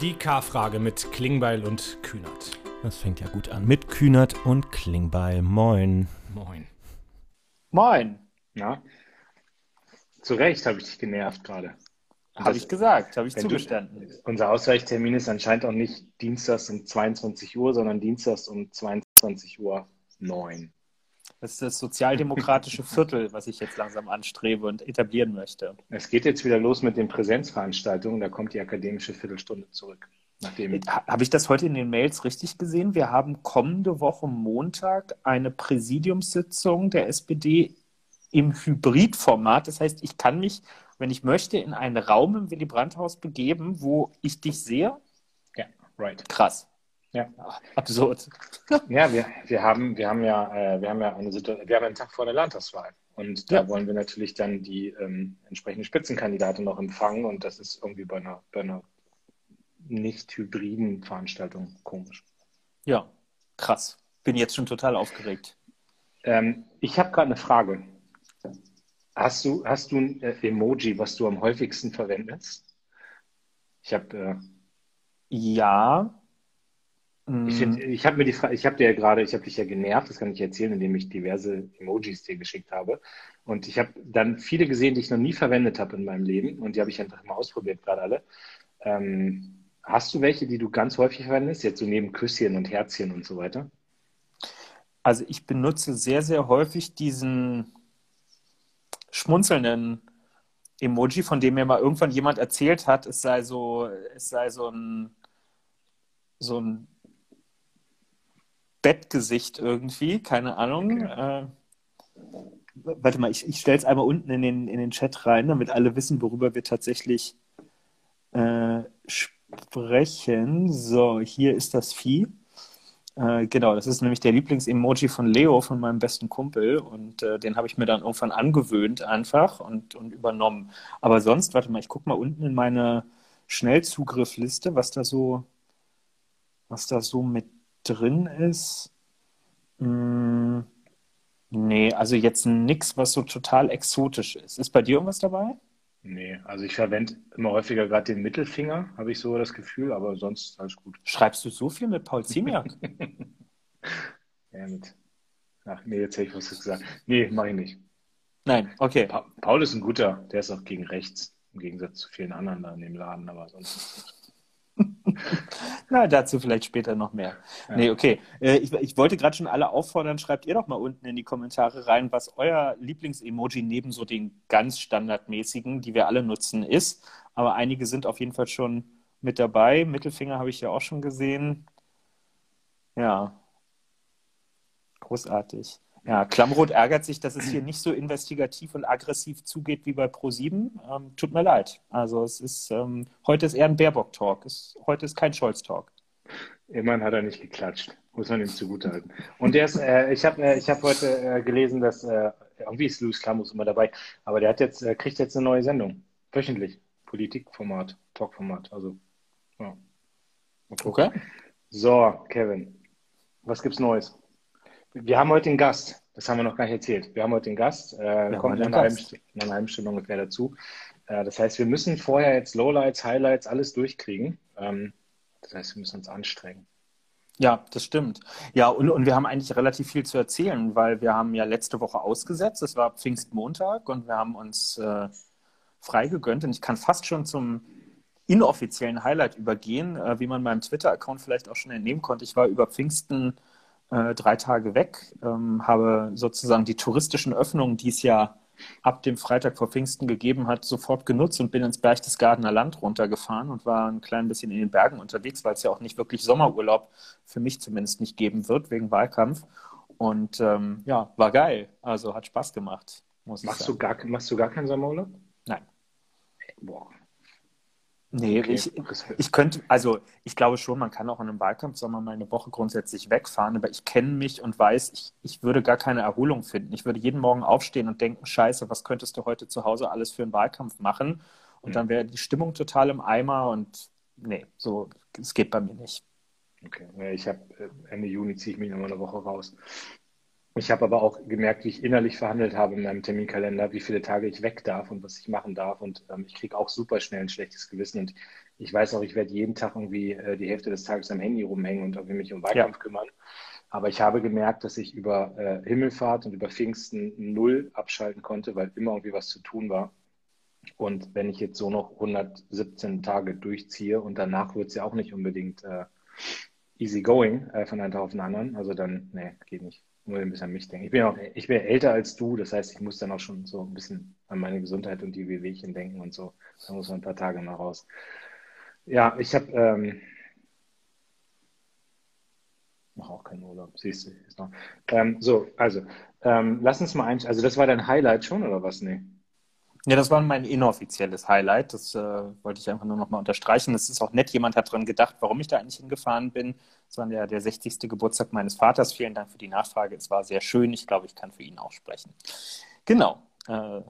Die K-Frage mit Klingbeil und Kühnert. Das fängt ja gut an. Mit Kühnert und Klingbeil. Moin. Moin. Moin. Na? Zu Recht habe ich dich genervt gerade. Habe ich gesagt, habe ich wenn du- zugestanden. Unser Ausweichtermin ist anscheinend auch nicht dienstags um 22 Uhr, sondern dienstags um 22 Uhr 9. Das ist das sozialdemokratische Viertel, was ich jetzt langsam anstrebe und etablieren möchte. Es geht jetzt wieder los mit den Präsenzveranstaltungen, da kommt die akademische Viertelstunde zurück. Ha- Habe ich das heute in den Mails richtig gesehen? Wir haben kommende Woche Montag eine Präsidiumssitzung der SPD im Hybridformat. Das heißt, ich kann mich, wenn ich möchte, in einen Raum im Willy Brandt-Haus begeben, wo ich dich sehe. ja, right. Krass. Ja. Absurd. Ja, wir, wir haben, wir haben ja, äh, wir haben ja eine Situation, wir haben einen Tag vor der Landtagswahl. Und da Ja. wollen wir natürlich dann die ähm, entsprechende Spitzenkandidatin noch empfangen. Und das ist irgendwie bei einer, bei einer nicht hybriden Veranstaltung komisch. Ja, krass. Bin jetzt schon total aufgeregt. Ähm, ich habe gerade eine Frage. Hast du, hast du ein äh, Emoji, was du am häufigsten verwendest? Ich habe, äh, Ja. Ich, find, ich habe mir die Frage, ich habe dir ja gerade, ich habe dich ja genervt, das kann ich erzählen, indem ich diverse Emojis dir geschickt habe. Und ich habe dann viele gesehen, die ich noch nie verwendet habe in meinem Leben. Und die habe ich einfach mal ausprobiert, gerade alle. Ähm, hast du welche, die du ganz häufig verwendest? Jetzt so neben Küsschen und Herzchen und so weiter? Also ich benutze sehr, sehr häufig diesen schmunzelnden Emoji, von dem mir mal irgendwann jemand erzählt hat, es sei so, es sei so ein, so ein Bettgesicht irgendwie, keine Ahnung. Äh, warte mal, ich, ich stelle es einmal unten in den, in den Chat rein, damit alle wissen, worüber wir tatsächlich äh, sprechen. So, hier ist das Vieh. Äh, genau, das ist nämlich der Lieblingsemoji von Leo, von meinem besten Kumpel. Und äh, den habe ich mir dann irgendwann angewöhnt einfach und, und übernommen. Aber sonst, warte mal, ich gucke mal unten in meine Schnellzugriffliste, was da so, was da so mit drin ist. Mm, nee, also jetzt nix, was so total exotisch ist. Ist bei dir irgendwas dabei? Nee, also ich verwende immer häufiger gerade den Mittelfinger, habe ich so das Gefühl, aber sonst alles gut. Schreibst du so viel mit Paul Ziemiak? Ja, mit. Ach nee, jetzt hätte ich was gesagt. Nee, mache ich nicht. Nein, okay. Pa Paul ist ein guter, der ist auch gegen rechts, im Gegensatz zu vielen anderen da in dem Laden, aber sonst. Na, dazu vielleicht später noch mehr. Ja. Nee, okay. Äh, ich, ich wollte gerade schon alle auffordern, schreibt ihr doch mal unten in die Kommentare rein, was euer Lieblingsemoji neben so den ganz standardmäßigen, die wir alle nutzen, ist. Aber einige sind auf jeden Fall schon mit dabei. Mittelfinger habe ich ja auch schon gesehen. Ja. Großartig. Ja, Klammrot ärgert sich, dass es hier nicht so investigativ und aggressiv zugeht wie bei Pro7. Ähm, tut mir leid. Also es ist, ähm, heute ist eher ein Baerbock-Talk. Heute ist kein Scholz-Talk. Immerhin hat er nicht geklatscht, muss man ihm zugutehalten. Und der ist, äh, ich habe äh, ich hab heute äh, gelesen, dass, äh, irgendwie ist Louis Klamus immer dabei, aber der hat jetzt, äh, kriegt jetzt eine neue Sendung. Wöchentlich. Politikformat, Talkformat. Also, ja. Gucken. Okay. So, Kevin, was gibt's Neues? Wir haben heute einen Gast. Das haben wir noch gar nicht erzählt. Wir haben heute einen Gast. Äh, haben kommt in einer, halben, in einer halben Stunde ungefähr dazu. Äh, das heißt, wir müssen vorher jetzt Lowlights, Highlights, alles durchkriegen. Ähm, das heißt, wir müssen uns anstrengen. Ja, das stimmt. Ja, und, und wir haben eigentlich relativ viel zu erzählen, weil wir haben ja letzte Woche ausgesetzt. Es war Pfingstmontag und wir haben uns äh, frei gegönnt. Und ich kann fast schon zum inoffiziellen Highlight übergehen, äh, wie man meinem Twitter-Account vielleicht auch schon entnehmen konnte. Ich war über Pfingsten äh, drei Tage weg, ähm, habe sozusagen die touristischen Öffnungen, die es ja ab dem Freitag vor Pfingsten gegeben hat, sofort genutzt und bin ins Berchtesgadener Land runtergefahren und war ein klein bisschen in den Bergen unterwegs, weil es ja auch nicht wirklich Sommerurlaub für mich zumindest nicht geben wird wegen Wahlkampf. Und ähm, ja, war geil. Also hat Spaß gemacht, Machst du gar, machst du gar keinen Sommerurlaub? Nein. Boah. Nee, Okay, ich, ich könnte, also ich glaube schon, man kann auch in einem Wahlkampfsommer mal eine Woche grundsätzlich wegfahren, aber ich kenne mich und weiß, ich, ich würde gar keine Erholung finden. Ich würde jeden Morgen aufstehen und denken, scheiße, was könntest du heute zu Hause alles für einen Wahlkampf machen? Und Mhm. dann wäre die Stimmung total im Eimer und nee, so, es geht bei mir nicht. Okay. Ich habe Ende Juni ziehe ich mich nochmal eine Woche raus. Ich habe aber auch gemerkt, wie ich innerlich verhandelt habe in meinem Terminkalender, wie viele Tage ich weg darf und was ich machen darf. Und ähm, ich kriege auch super schnell ein schlechtes Gewissen. Und ich weiß auch, ich werde jeden Tag irgendwie äh, die Hälfte des Tages am Handy rumhängen und irgendwie mich um Wahlkampf ja. kümmern. Aber ich habe gemerkt, dass ich über äh, Himmelfahrt und über Pfingsten null abschalten konnte, weil immer irgendwie was zu tun war. Und wenn ich jetzt so noch 117 Tage durchziehe und danach wird es ja auch nicht unbedingt äh, easy going äh, von einem Tag auf den anderen, also dann, nee, geht nicht. Nur ein bisschen an mich denken. Ich bin auch, ich bin älter als du, das heißt, ich muss dann auch schon so ein bisschen an meine Gesundheit und die Wehwehchen denken und so. Da muss man ein paar Tage mal raus. Ja, ich habe ähm, mache auch keinen Urlaub, siehst du. Ist noch. Ähm, so, also, ähm, lass uns mal ein. Also, das war dein Highlight schon oder was? Nee. Ja, das war mein inoffizielles Highlight. Das äh, wollte ich einfach nur nochmal unterstreichen. Es ist auch nett, jemand hat dran gedacht, warum ich da eigentlich hingefahren bin. Es war der, der 60. Geburtstag meines Vaters. Vielen Dank für die Nachfrage. Es war sehr schön. Ich glaube, ich kann für ihn auch sprechen. Genau. Äh,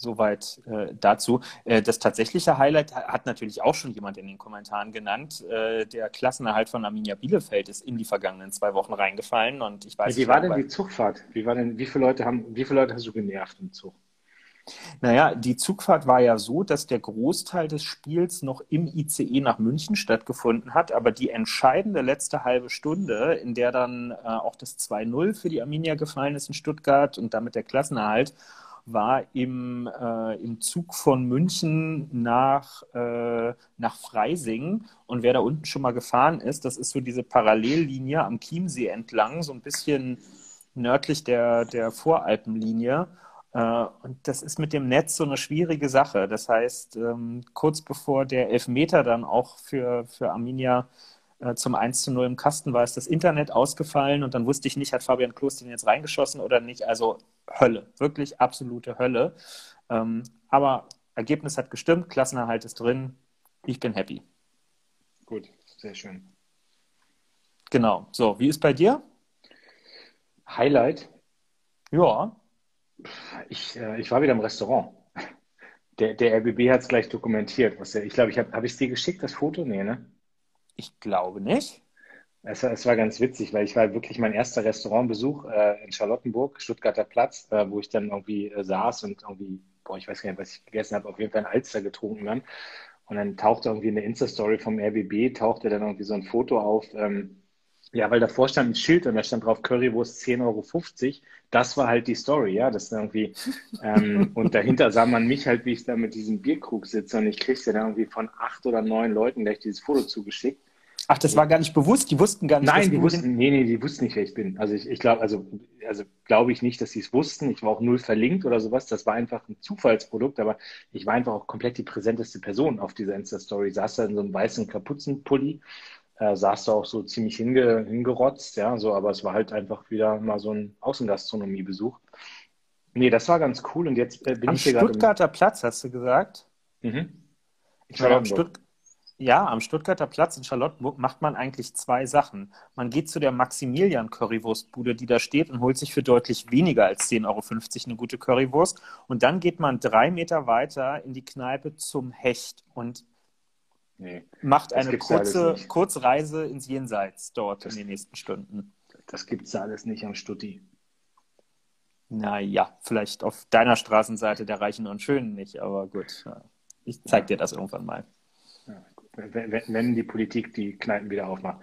Soweit äh, dazu. Äh, das tatsächliche Highlight hat natürlich auch schon jemand in den Kommentaren genannt. Äh, der Klassenerhalt von Arminia Bielefeld ist in die vergangenen zwei Wochen reingefallen und ich weiß. Ja, wie war denn die Zugfahrt? Wie war denn, wie viele Leute haben, wie viele Leute hast du genervt im Zug? Naja, die Zugfahrt war ja so, dass der Großteil des Spiels noch im ICE nach München stattgefunden hat, aber die entscheidende letzte halbe Stunde, in der dann äh, auch das 2-0 für die Arminia gefallen ist in Stuttgart und damit der Klassenerhalt, war im, äh, im Zug von München nach, äh, nach Freising. Und wer da unten schon mal gefahren ist, das ist so diese Parallellinie am Chiemsee entlang, so ein bisschen nördlich der, der Voralpenlinie. Äh, und das ist mit dem Netz so eine schwierige Sache. Das heißt, ähm, kurz bevor der Elfmeter dann auch für, für Arminia äh, zum 1 zu 0 im Kasten war, ist das Internet ausgefallen und dann wusste ich nicht, hat Fabian Klos den jetzt reingeschossen oder nicht. Also Hölle, wirklich absolute Hölle. Ähm, aber Ergebnis hat gestimmt, Klassenerhalt ist drin. Ich bin happy. Gut, sehr schön. Genau. So, wie ist bei dir? Highlight? Ja. Ich, äh, ich war wieder im Restaurant. Der, der RBB hat es gleich dokumentiert. Was der, ich glaube, ich habe hab ich es dir geschickt, das Foto? Nee, ne? Ich glaube nicht. Es, es, war ganz witzig, weil ich war wirklich mein erster Restaurantbesuch äh, in Charlottenburg, Stuttgarter Platz, äh, wo ich dann irgendwie äh, saß und irgendwie, boah, ich weiß gar nicht, was ich gegessen habe, auf jeden Fall ein Alster getrunken dann. Und dann tauchte irgendwie in der Insta-Story vom RBB, tauchte dann irgendwie so ein Foto auf, ähm, ja, weil davor stand ein Schild und da stand drauf Currywurst 10,50 Euro. Das war halt die Story, ja. Das irgendwie, ähm, und dahinter sah man mich halt, wie ich da mit diesem Bierkrug sitze und ich kriegte dann irgendwie von acht oder neun Leuten gleich dieses Foto zugeschickt. Ach, das war gar nicht bewusst. Die wussten gar nicht. Nein, die wussten, nee, nee, die wussten nicht, wer ich bin. Also ich, ich glaube, also, also glaube ich nicht, dass sie es wussten. Ich war auch null verlinkt oder sowas. Das war einfach ein Zufallsprodukt, aber ich war einfach auch komplett die präsenteste Person auf dieser Insta-Story. Saß da in so einem weißen Kapuzenpulli, äh, saß da auch so ziemlich hinge, hingerotzt, ja, so, aber es war halt einfach wieder mal so ein Außengastronomiebesuch. Nee, das war ganz cool und jetzt äh, bin Am ich hier gerade. Stuttgarter Platz, hast du gesagt? Mhm. Ich war am Stutt ja, am Stuttgarter Platz in Charlottenburg macht man eigentlich zwei Sachen. Man geht zu der Maximilian-Currywurstbude, die da steht, und holt sich für deutlich weniger als 10,50 Euro eine gute Currywurst. Und dann geht man drei Meter weiter in die Kneipe zum Hecht und nee, macht eine kurze, kurze Reise ins Jenseits dort das, in den nächsten Stunden. Das gibt es alles nicht am Stutti. Naja, vielleicht auf deiner Straßenseite der Reichen und Schönen nicht, aber gut. Ich zeig dir das irgendwann mal wenn die Politik die Kneipen wieder aufmacht.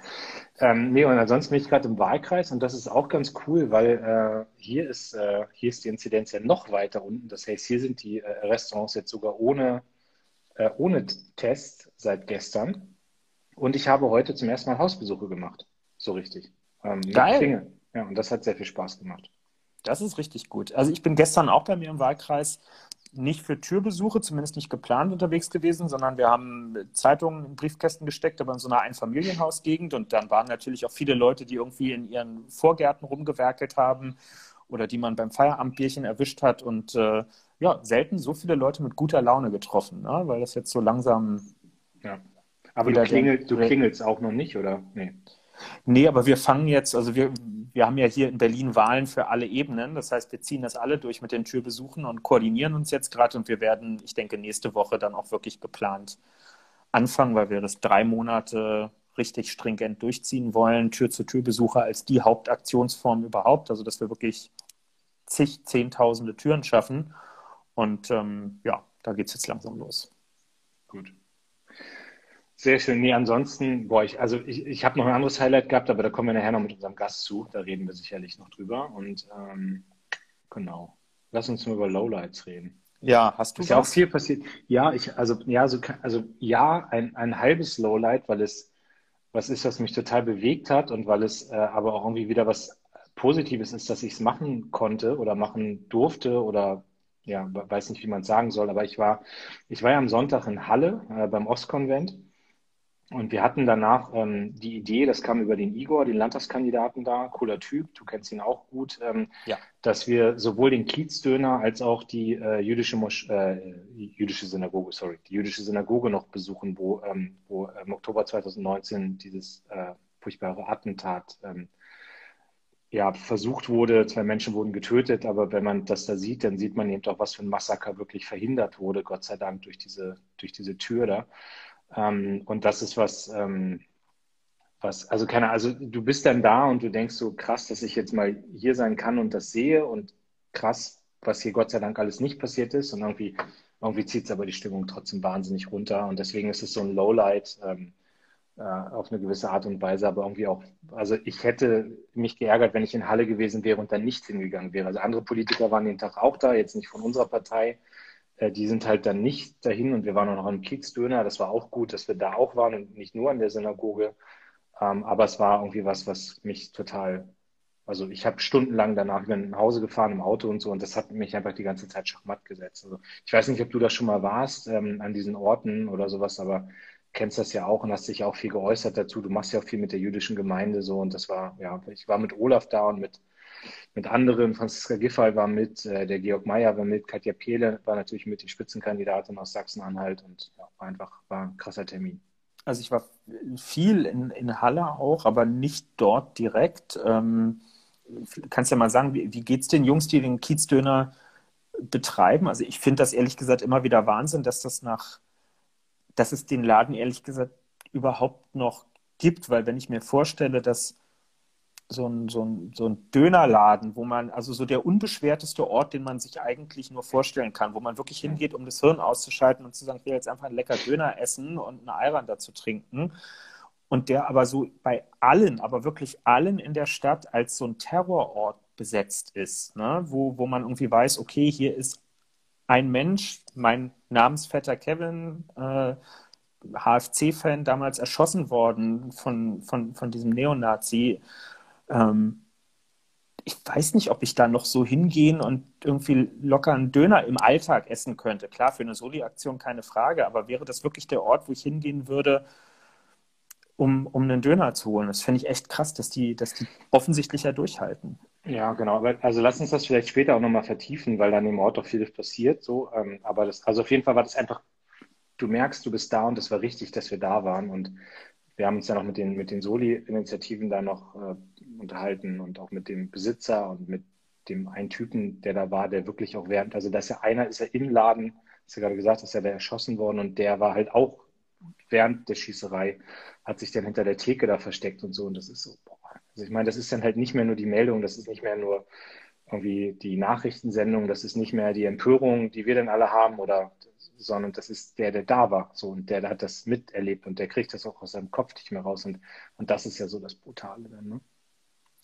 Ähm, nee, und ansonsten bin ich gerade im Wahlkreis und das ist auch ganz cool, weil äh, hier, ist, äh, hier ist die Inzidenz ja noch weiter unten. Das heißt, hier sind die äh, Restaurants jetzt sogar ohne, äh, ohne Test seit gestern. Und ich habe heute zum ersten Mal Hausbesuche gemacht. So richtig. Ähm, Geil. Klinge. Ja, und das hat sehr viel Spaß gemacht. Das ist richtig gut. Also ich bin gestern auch bei mir im Wahlkreis nicht für Türbesuche, zumindest nicht geplant unterwegs gewesen, sondern wir haben Zeitungen in Briefkästen gesteckt, aber in so einer Einfamilienhausgegend. Und dann waren natürlich auch viele Leute, die irgendwie in ihren Vorgärten rumgewerkelt haben oder die man beim Feierabendbierchen erwischt hat. Und äh, ja, selten so viele Leute mit guter Laune getroffen, ne? weil das jetzt so langsam. Ja. Aber du, klingel, du klingelst auch noch nicht, oder? Nee. Nee, aber wir fangen jetzt, also wir, wir haben ja hier in Berlin Wahlen für alle Ebenen. Das heißt, wir ziehen das alle durch mit den Türbesuchen und koordinieren uns jetzt gerade und wir werden, ich denke, nächste Woche dann auch wirklich geplant anfangen, weil wir das drei Monate richtig stringent durchziehen wollen. Tür-zu-Tür-Besucher als die Hauptaktionsform überhaupt. Also, dass wir wirklich zig, zehntausende Türen schaffen. Und ähm, ja, da geht es jetzt langsam los. Gut. Sehr schön. Nee, ansonsten, boah, ich, also ich, ich habe noch ein anderes Highlight gehabt, aber da kommen wir nachher noch mit unserem Gast zu. Da reden wir sicherlich noch drüber. Und ähm, genau. Lass uns mal über Lowlights reden. Ja, hast du Ist ja auch viel passiert. Ja, ich, also, ja, so, also ja, ein, ein halbes Lowlight, weil es was ist, was mich total bewegt hat und weil es äh, aber auch irgendwie wieder was Positives ist, dass ich es machen konnte oder machen durfte oder ja, weiß nicht, wie man es sagen soll, aber ich war, ich war ja am Sonntag in Halle äh, beim Ostkonvent und wir hatten danach ähm, die Idee, das kam über den Igor, den Landtagskandidaten da, cooler Typ, du kennst ihn auch gut, ähm, ja. dass wir sowohl den Kiezdöner als auch die äh, jüdische, Mosch äh, jüdische Synagoge, sorry, die jüdische Synagoge noch besuchen, wo, ähm, wo im Oktober 2019 dieses äh, furchtbare Attentat ähm, ja, versucht wurde, zwei Menschen wurden getötet, aber wenn man das da sieht, dann sieht man eben auch, was für ein Massaker wirklich verhindert wurde, Gott sei Dank, durch diese, durch diese Tür da. Ähm, und das ist was, ähm, was, also keine, also du bist dann da und du denkst so, krass, dass ich jetzt mal hier sein kann und das sehe und krass, was hier Gott sei Dank alles nicht passiert ist und irgendwie, irgendwie zieht es aber die Stimmung trotzdem wahnsinnig runter und deswegen ist es so ein Lowlight ähm, äh, auf eine gewisse Art und Weise, aber irgendwie auch, also ich hätte mich geärgert, wenn ich in Halle gewesen wäre und dann nicht hingegangen wäre. Also andere Politiker waren den Tag auch da, jetzt nicht von unserer Partei, äh, die sind halt dann nicht dahin und wir waren auch noch am Keksdöner. Das war auch gut, dass wir da auch waren und nicht nur an der Synagoge. Ähm, aber es war irgendwie was, was mich total, also ich habe stundenlang danach wieder nach Hause gefahren im Auto und so und das hat mich einfach die ganze Zeit schachmatt gesetzt. Also ich weiß nicht, ob du da schon mal warst ähm, an diesen Orten oder sowas, aber kennst das ja auch und hast dich auch viel geäußert dazu. Du machst ja auch viel mit der jüdischen Gemeinde so und das war, ja, ich war mit Olaf da und mit mit anderen. Franziska Giffey war mit, äh, der Georg Mayer war mit, Katja Pehle war natürlich mit, die Spitzenkandidatin aus Sachsen-Anhalt und ja, war einfach war ein krasser Termin. Also ich war viel in, in Halle auch, aber nicht dort direkt. Ähm, kannst ja mal sagen, wie, wie geht es den Jungs, die den Kiezdöner betreiben? Also ich finde das ehrlich gesagt immer wieder Wahnsinn, dass das nach, dass es den Laden ehrlich gesagt überhaupt noch gibt, weil wenn ich mir vorstelle, dass so ein, so, ein, so ein Dönerladen, wo man, also so der unbeschwerteste Ort, den man sich eigentlich nur vorstellen kann, wo man wirklich hingeht, um das Hirn auszuschalten und zu sagen, ich will jetzt einfach einen lecker Döner essen und eine Ayran dazu trinken. Und der aber so bei allen, aber wirklich allen in der Stadt als so ein Terrorort besetzt ist, ne? wo, wo man irgendwie weiß, okay, hier ist ein Mensch, mein Namensvetter Kevin, äh, HFC-Fan, damals erschossen worden von, von, von diesem Neonazi. Ähm, ich weiß nicht, ob ich da noch so hingehen und irgendwie locker einen Döner im Alltag essen könnte. Klar, für eine Soli-Aktion keine Frage, aber wäre das wirklich der Ort, wo ich hingehen würde, um, um einen Döner zu holen? Das finde ich echt krass, dass die, dass die offensichtlich ja durchhalten. Ja, genau. Also lass uns das vielleicht später auch nochmal vertiefen, weil dann im Ort auch vieles passiert. So, ähm, aber das, also auf jeden Fall war das einfach, du merkst, du bist da und das war richtig, dass wir da waren. Und wir haben uns ja noch mit den, mit den Soli-Initiativen da noch äh, unterhalten und auch mit dem Besitzer und mit dem einen Typen, der da war, der wirklich auch während, also dass ja einer ist ja im Laden, hast du gerade gesagt, ist ja der erschossen worden und der war halt auch während der Schießerei, hat sich dann hinter der Theke da versteckt und so und das ist so. Also ich meine, das ist dann halt nicht mehr nur die Meldung, das ist nicht mehr nur irgendwie die Nachrichtensendung, das ist nicht mehr die Empörung, die wir dann alle haben oder sondern das ist der, der da war, so und der, der hat das miterlebt und der kriegt das auch aus seinem Kopf nicht mehr raus und, und das ist ja so das Brutale dann, ne?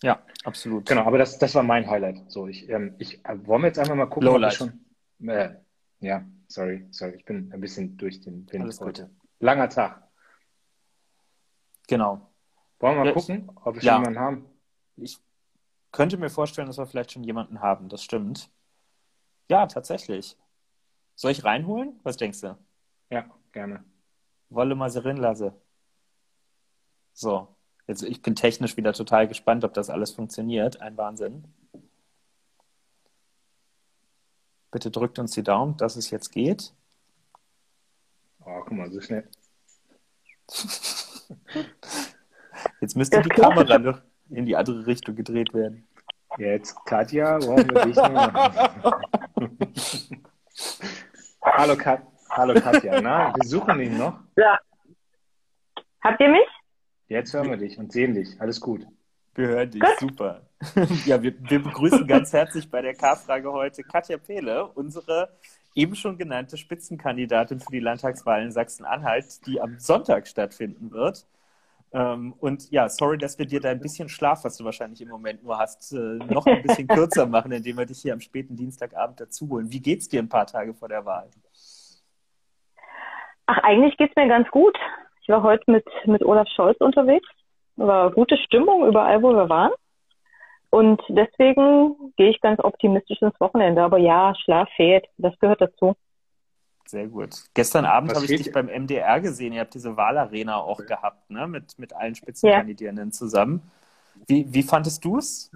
Ja, absolut. Genau, aber das, das war mein Highlight. So, ich, ähm, ich äh, wollen wir jetzt einfach mal gucken, Lowlight. schon. Äh, ja, sorry, sorry, ich bin ein bisschen durch den Wind Alles heute. Gut. Langer Tag. Genau. Wollen wir mal ja, gucken, ob wir ja. schon jemanden haben? Ich könnte mir vorstellen, dass wir vielleicht schon jemanden haben, das stimmt. Ja, tatsächlich. Soll ich reinholen? Was denkst du? Ja, gerne. Wolle mal sie lasse. So. Jetzt, ich bin technisch wieder total gespannt, ob das alles funktioniert. Ein Wahnsinn. Bitte drückt uns die Daumen, dass es jetzt geht. Oh, guck mal, so schnell. Jetzt müsste die Kamera noch in die andere Richtung gedreht werden. Jetzt, Katja, brauchen wir dich noch. Hallo, Kat Hallo Katja, na, wir suchen ihn noch. Ja. Habt ihr mich? Jetzt hören wir dich und sehen dich. Alles gut. Wir hören dich, super. ja, wir, wir begrüßen ganz herzlich bei der K-Frage heute Katja Pehle, unsere eben schon genannte Spitzenkandidatin für die Landtagswahl in Sachsen-Anhalt, die am Sonntag stattfinden wird. Ähm, und ja, sorry, dass wir dir da ein bisschen Schlaf, was du wahrscheinlich im Moment nur hast, äh, noch ein bisschen kürzer machen, indem wir dich hier am späten Dienstagabend dazu holen. Wie geht's dir ein paar Tage vor der Wahl? Ach, eigentlich geht's mir ganz gut. Ich war heute mit, mit Olaf Scholz unterwegs. War gute Stimmung überall, wo wir waren. Und deswegen gehe ich ganz optimistisch ins Wochenende. Aber ja, Schlaf fehlt. Das gehört dazu. Sehr gut. Gestern Abend habe ich dich beim MDR gesehen. Ihr habt diese Wahlarena auch gehabt, ne? Mit, mit allen Spitzenkandidierenden ja. zusammen. Wie, wie fandest du es?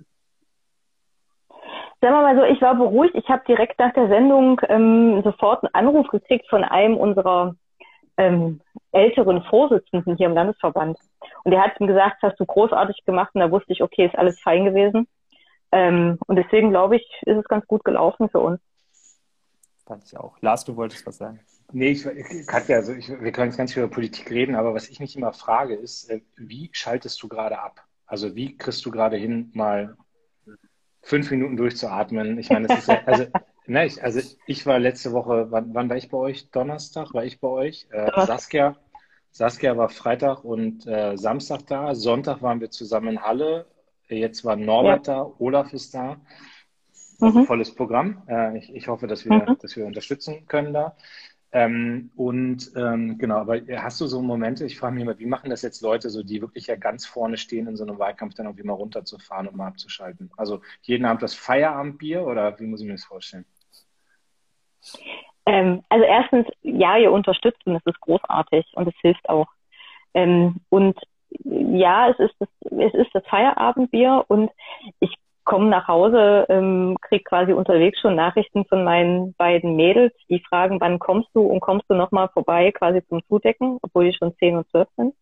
Sagen wir mal so, ich war beruhigt. Ich habe direkt nach der Sendung ähm, sofort einen Anruf gekriegt von einem unserer ähm, älteren Vorsitzenden hier im Landesverband. Und der hat ihm gesagt, hast du großartig gemacht. Und da wusste ich, okay, ist alles fein gewesen. Ähm, und deswegen glaube ich, ist es ganz gut gelaufen für uns. Fand ich auch. Lars, du wolltest was sagen. Nee, ich, Katja, also ich, wir können jetzt ganz viel über Politik reden, aber was ich mich immer frage, ist, äh, wie schaltest du gerade ab? Also wie kriegst du gerade hin, mal fünf Minuten durchzuatmen? Ich meine, das ist ja, also, ne, ich, also ich war letzte Woche, wann, wann, war ich bei euch? Donnerstag war ich bei euch. Äh, Saskia, Saskia war Freitag und äh, Samstag da. Sonntag waren wir zusammen in Halle. Jetzt war Norbert ja. da, Olaf ist da. Also mhm. volles Programm. Äh, ich, ich, hoffe, dass wir, mhm. dass wir unterstützen können da. Ähm, und ähm, genau, aber hast du so Momente, ich frage mich immer, wie machen das jetzt Leute, so die wirklich ja ganz vorne stehen in so einem Wahlkampf, dann irgendwie mal runterzufahren und mal abzuschalten? Also jeden Abend das Feierabendbier oder wie muss ich mir das vorstellen? Ähm, also erstens, ja, ihr unterstützt und es ist großartig und es hilft auch. Ähm, und ja, es ist das, es ist das Feierabendbier und ich komme nach Hause, ähm, krieg quasi unterwegs schon Nachrichten von meinen beiden Mädels, die fragen, wann kommst du und kommst du nochmal vorbei, quasi zum Zudecken, obwohl die schon 10 und 12 sind.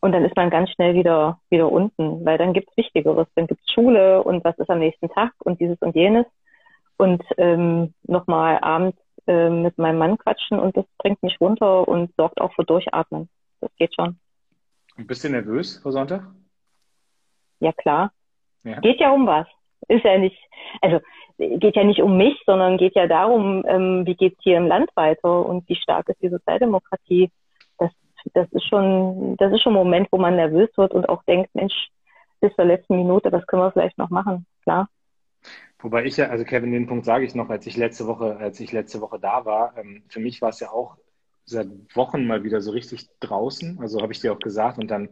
Und dann ist man ganz schnell wieder, wieder unten, weil dann gibt's Wichtigeres. Dann gibt's Schule und was ist am nächsten Tag und dieses und jenes. Und ähm, nochmal abends äh, mit meinem Mann quatschen und das bringt mich runter und sorgt auch für Durchatmen. Das geht schon. Bist du nervös vor Sonntag? Ja, klar. Ja. Geht ja um was. Ist ja nicht, also geht ja nicht um mich, sondern geht ja darum, ähm, wie geht's hier im Land weiter und wie stark ist die Sozialdemokratie. Das, das ist schon, das ist schon ein Moment, wo man nervös wird und auch denkt, Mensch, bis zur letzten Minute, was können wir vielleicht noch machen? Klar. Wobei ich ja, also Kevin, den Punkt sage ich noch, als ich letzte Woche, als ich letzte Woche da war, ähm, für mich war es ja auch seit Wochen mal wieder so richtig draußen. Also habe ich dir auch gesagt und dann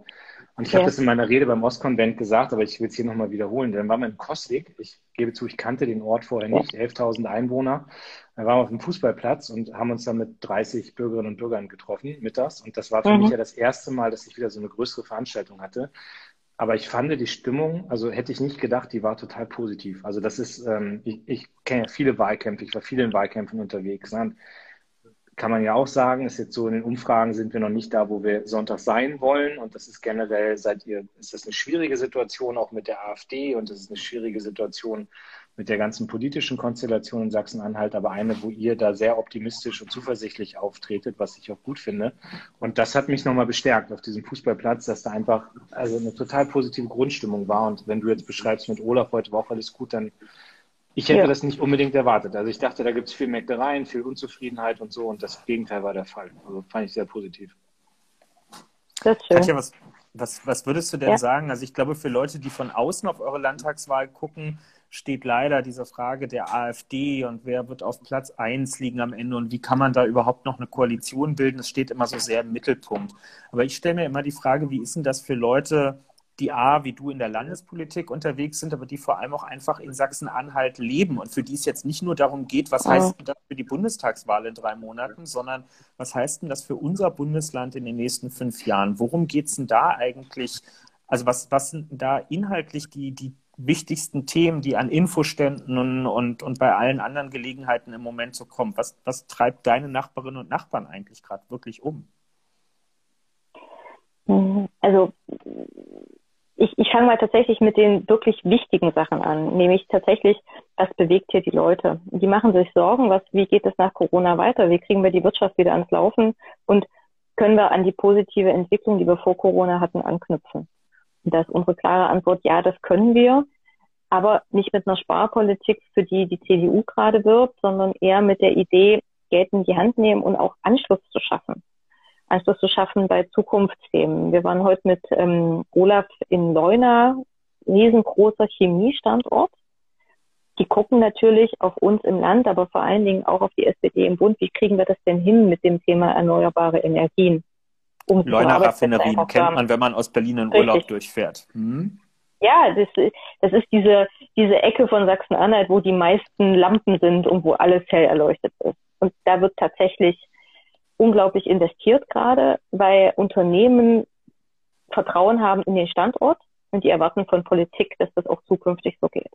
und ich ja. habe das in meiner Rede beim Ostkonvent gesagt, aber ich will es hier nochmal wiederholen. Dann waren wir in Koslik. Ich gebe zu, ich kannte den Ort vorher nicht. 11.000 Einwohner. Dann waren wir auf dem Fußballplatz und haben uns dann mit 30 Bürgerinnen und Bürgern getroffen mittags. Und das war für mhm. mich ja das erste Mal, dass ich wieder so eine größere Veranstaltung hatte. Aber ich fand die Stimmung, also hätte ich nicht gedacht, die war total positiv. Also das ist, ähm, ich, ich kenne ja viele Wahlkämpfe, ich war viele in Wahlkämpfen unterwegs. Ne? Kann man ja auch sagen, ist jetzt so in den Umfragen sind wir noch nicht da, wo wir Sonntag sein wollen. Und das ist generell, seid ihr, ist das eine schwierige Situation auch mit der AfD und das ist eine schwierige Situation mit der ganzen politischen Konstellation in Sachsen-Anhalt, aber eine, wo ihr da sehr optimistisch und zuversichtlich auftretet, was ich auch gut finde. Und das hat mich nochmal bestärkt auf diesem Fußballplatz, dass da einfach also eine total positive Grundstimmung war. Und wenn du jetzt beschreibst, mit Olaf heute war auch alles gut, dann ich hätte ja. das nicht unbedingt erwartet. Also ich dachte, da gibt es viel Meckereien, viel Unzufriedenheit und so und das Gegenteil war der Fall. Also fand ich sehr positiv. Das ist schön. Katja, was, was, was würdest du denn ja. sagen? Also ich glaube, für Leute, die von außen auf eure Landtagswahl gucken, steht leider diese Frage der AfD und wer wird auf Platz 1 liegen am Ende und wie kann man da überhaupt noch eine Koalition bilden? Das steht immer so sehr im Mittelpunkt. Aber ich stelle mir immer die Frage, wie ist denn das für Leute, die A, wie du in der Landespolitik unterwegs sind, aber die vor allem auch einfach in Sachsen-Anhalt leben und für die es jetzt nicht nur darum geht, was heißt denn das für die Bundestagswahl in drei Monaten, sondern was heißt denn das für unser Bundesland in den nächsten fünf Jahren? Worum geht es denn da eigentlich? Also was, was sind da inhaltlich die, die wichtigsten Themen, die an Infoständen und, und, und bei allen anderen Gelegenheiten im Moment so kommen? Was, was treibt deine Nachbarinnen und Nachbarn eigentlich gerade wirklich um? Also ich, ich fange mal tatsächlich mit den wirklich wichtigen Sachen an, nämlich tatsächlich, was bewegt hier die Leute? Die machen sich Sorgen, was, wie geht es nach Corona weiter? Wie kriegen wir die Wirtschaft wieder ans Laufen? Und können wir an die positive Entwicklung, die wir vor Corona hatten, anknüpfen? Und da ist unsere klare Antwort, ja, das können wir, aber nicht mit einer Sparpolitik, für die die CDU gerade wirbt, sondern eher mit der Idee, Geld in die Hand nehmen und auch Anschluss zu schaffen. Anschluss zu schaffen bei Zukunftsthemen. Wir waren heute mit ähm, Olaf in Leuna, riesengroßer Chemiestandort. Die gucken natürlich auf uns im Land, aber vor allen Dingen auch auf die SPD im Bund. Wie kriegen wir das denn hin mit dem Thema erneuerbare Energien? Um Leuner Raffinerien kennt man, wenn man aus Berlin in Urlaub Richtig. durchfährt. Hm? Ja, das, das ist diese, diese Ecke von Sachsen-Anhalt, wo die meisten Lampen sind und wo alles hell erleuchtet ist. Und da wird tatsächlich unglaublich investiert gerade, weil Unternehmen Vertrauen haben in den Standort und die erwarten von Politik, dass das auch zukünftig so geht.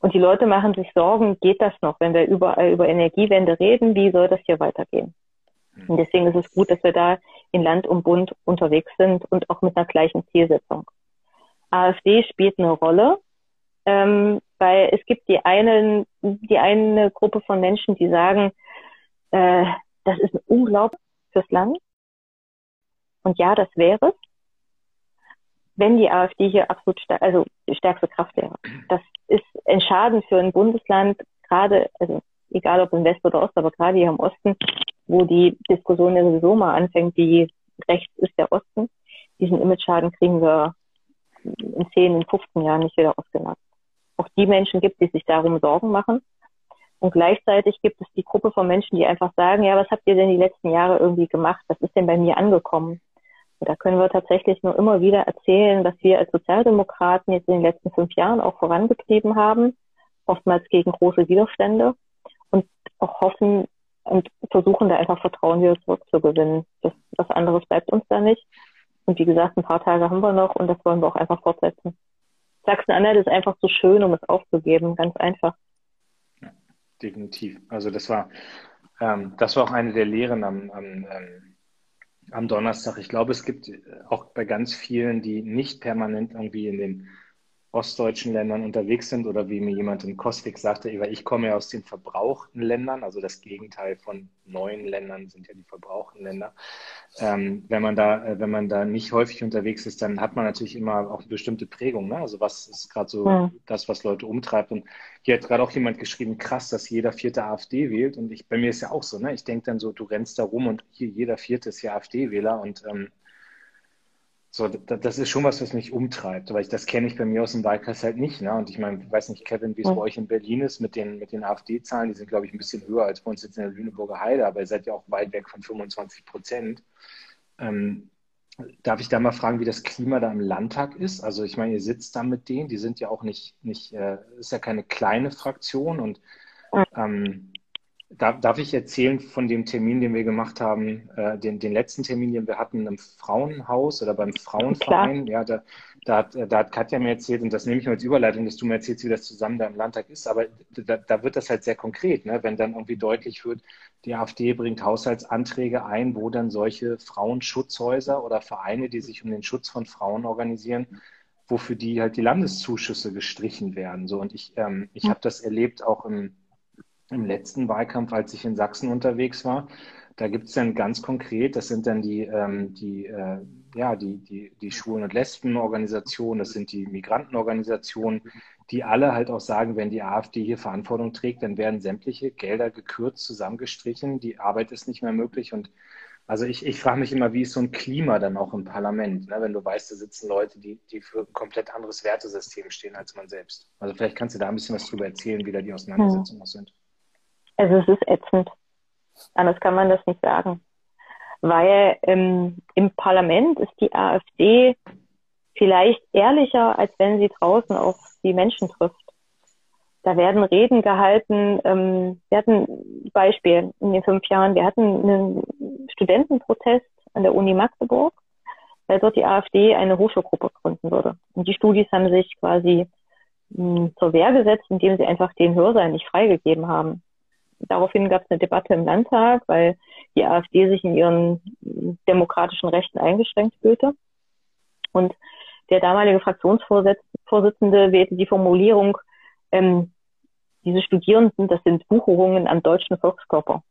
Und die Leute machen sich Sorgen, geht das noch, wenn wir überall über Energiewende reden, wie soll das hier weitergehen? Und deswegen ist es gut, dass wir da in Land und Bund unterwegs sind und auch mit einer gleichen Zielsetzung. AfD spielt eine Rolle, ähm, weil es gibt die einen, die eine Gruppe von Menschen, die sagen, äh, das ist ein Unglaublich fürs Land. Und ja, das wäre es, wenn die AfD hier absolut star also die stärkste Kraft wäre. Das ist entscheidend für ein Bundesland, gerade, also egal ob im West oder Ost, aber gerade hier im Osten, wo die Diskussion ja sowieso mal anfängt, wie rechts ist der Osten. Diesen Image-Schaden kriegen wir in 10, in 15 Jahren nicht wieder ausgenutzt. Auch die Menschen gibt, die sich darum Sorgen machen. Und gleichzeitig gibt es die Gruppe von Menschen, die einfach sagen, ja, was habt ihr denn die letzten Jahre irgendwie gemacht? Was ist denn bei mir angekommen? Und da können wir tatsächlich nur immer wieder erzählen, was wir als Sozialdemokraten jetzt in den letzten fünf Jahren auch vorangetrieben haben, oftmals gegen große Widerstände und auch hoffen und versuchen da einfach Vertrauen wieder zurückzugewinnen. Das, was anderes bleibt uns da nicht. Und wie gesagt, ein paar Tage haben wir noch und das wollen wir auch einfach fortsetzen. Sachsen-Anhalt ist einfach zu schön, um es aufzugeben, ganz einfach. Definitiv. Also das war, ähm, das war auch eine der Lehren am, am, ähm, am Donnerstag. Ich glaube, es gibt auch bei ganz vielen, die nicht permanent irgendwie in den ostdeutschen Ländern unterwegs sind oder wie mir jemand in Kostik sagte, ich komme ja aus den verbrauchten Ländern, also das Gegenteil von neuen Ländern sind ja die verbrauchten Länder. Ähm, wenn man da, äh, wenn man da nicht häufig unterwegs ist, dann hat man natürlich immer auch eine bestimmte Prägung. Ne? Also was ist gerade so ja. das, was Leute umtreibt. Und hier hat gerade auch jemand geschrieben, krass, dass jeder vierte AfD wählt. Und ich, bei mir ist ja auch so, ne? Ich denke dann so, du rennst da rum und hier jeder vierte ist ja AfD-Wähler und ähm, so, das ist schon was, was mich umtreibt, weil ich das kenne ich bei mir aus dem Wahlkreis halt nicht. Ne? Und ich meine, ich weiß nicht, Kevin, wie es mhm. bei euch in Berlin ist mit den, mit den AfD-Zahlen. Die sind, glaube ich, ein bisschen höher als bei uns jetzt in der Lüneburger Heide, aber ihr seid ja auch weit weg von 25 Prozent. Ähm, darf ich da mal fragen, wie das Klima da im Landtag ist? Also ich meine, ihr sitzt da mit denen, die sind ja auch nicht, nicht äh, ist ja keine kleine Fraktion und ähm, Darf, darf ich erzählen von dem Termin, den wir gemacht haben, äh, den, den letzten Termin, den wir hatten im Frauenhaus oder beim Frauenverein? Klar. Ja, da, da, hat, da hat Katja mir erzählt, und das nehme ich mal als Überleitung, dass du mir erzählst, wie das zusammen da im Landtag ist. Aber da, da wird das halt sehr konkret, ne? wenn dann irgendwie deutlich wird, die AfD bringt Haushaltsanträge ein, wo dann solche Frauenschutzhäuser oder Vereine, die sich um den Schutz von Frauen organisieren, wofür die halt die Landeszuschüsse gestrichen werden. So und ich, ähm, ich habe das erlebt auch im im letzten Wahlkampf, als ich in Sachsen unterwegs war. Da gibt es dann ganz konkret, das sind dann die, ähm, die, äh, ja, die, die, die Schwulen- und Lesbenorganisationen, das sind die Migrantenorganisationen, die alle halt auch sagen, wenn die AfD hier Verantwortung trägt, dann werden sämtliche Gelder gekürzt, zusammengestrichen, die Arbeit ist nicht mehr möglich. Und also ich, ich frage mich immer, wie ist so ein Klima dann auch im Parlament, ne? wenn du weißt, da sitzen Leute, die, die für ein komplett anderes Wertesystem stehen als man selbst. Also vielleicht kannst du da ein bisschen was drüber erzählen, wie da die Auseinandersetzungen hm. sind. Also es ist ätzend. Anders kann man das nicht sagen. Weil ähm, im Parlament ist die AfD vielleicht ehrlicher, als wenn sie draußen auf die Menschen trifft. Da werden Reden gehalten. Ähm, wir hatten Beispiel in den fünf Jahren, wir hatten einen Studentenprotest an der Uni Magdeburg, weil dort die AfD eine Hochschulgruppe gründen würde. Und die Studis haben sich quasi mh, hm, zur Wehr gesetzt, indem sie einfach den Hörsaal nicht freigegeben haben. Daraufhin gab es eine Debatte im Landtag, weil die AfD sich in ihren demokratischen Rechten eingeschränkt fühlte. Und der damalige Fraktionsvorsitzende wählte die Formulierung, ähm, diese Studierenden, das sind Bucherungen am deutschen Volkskörper.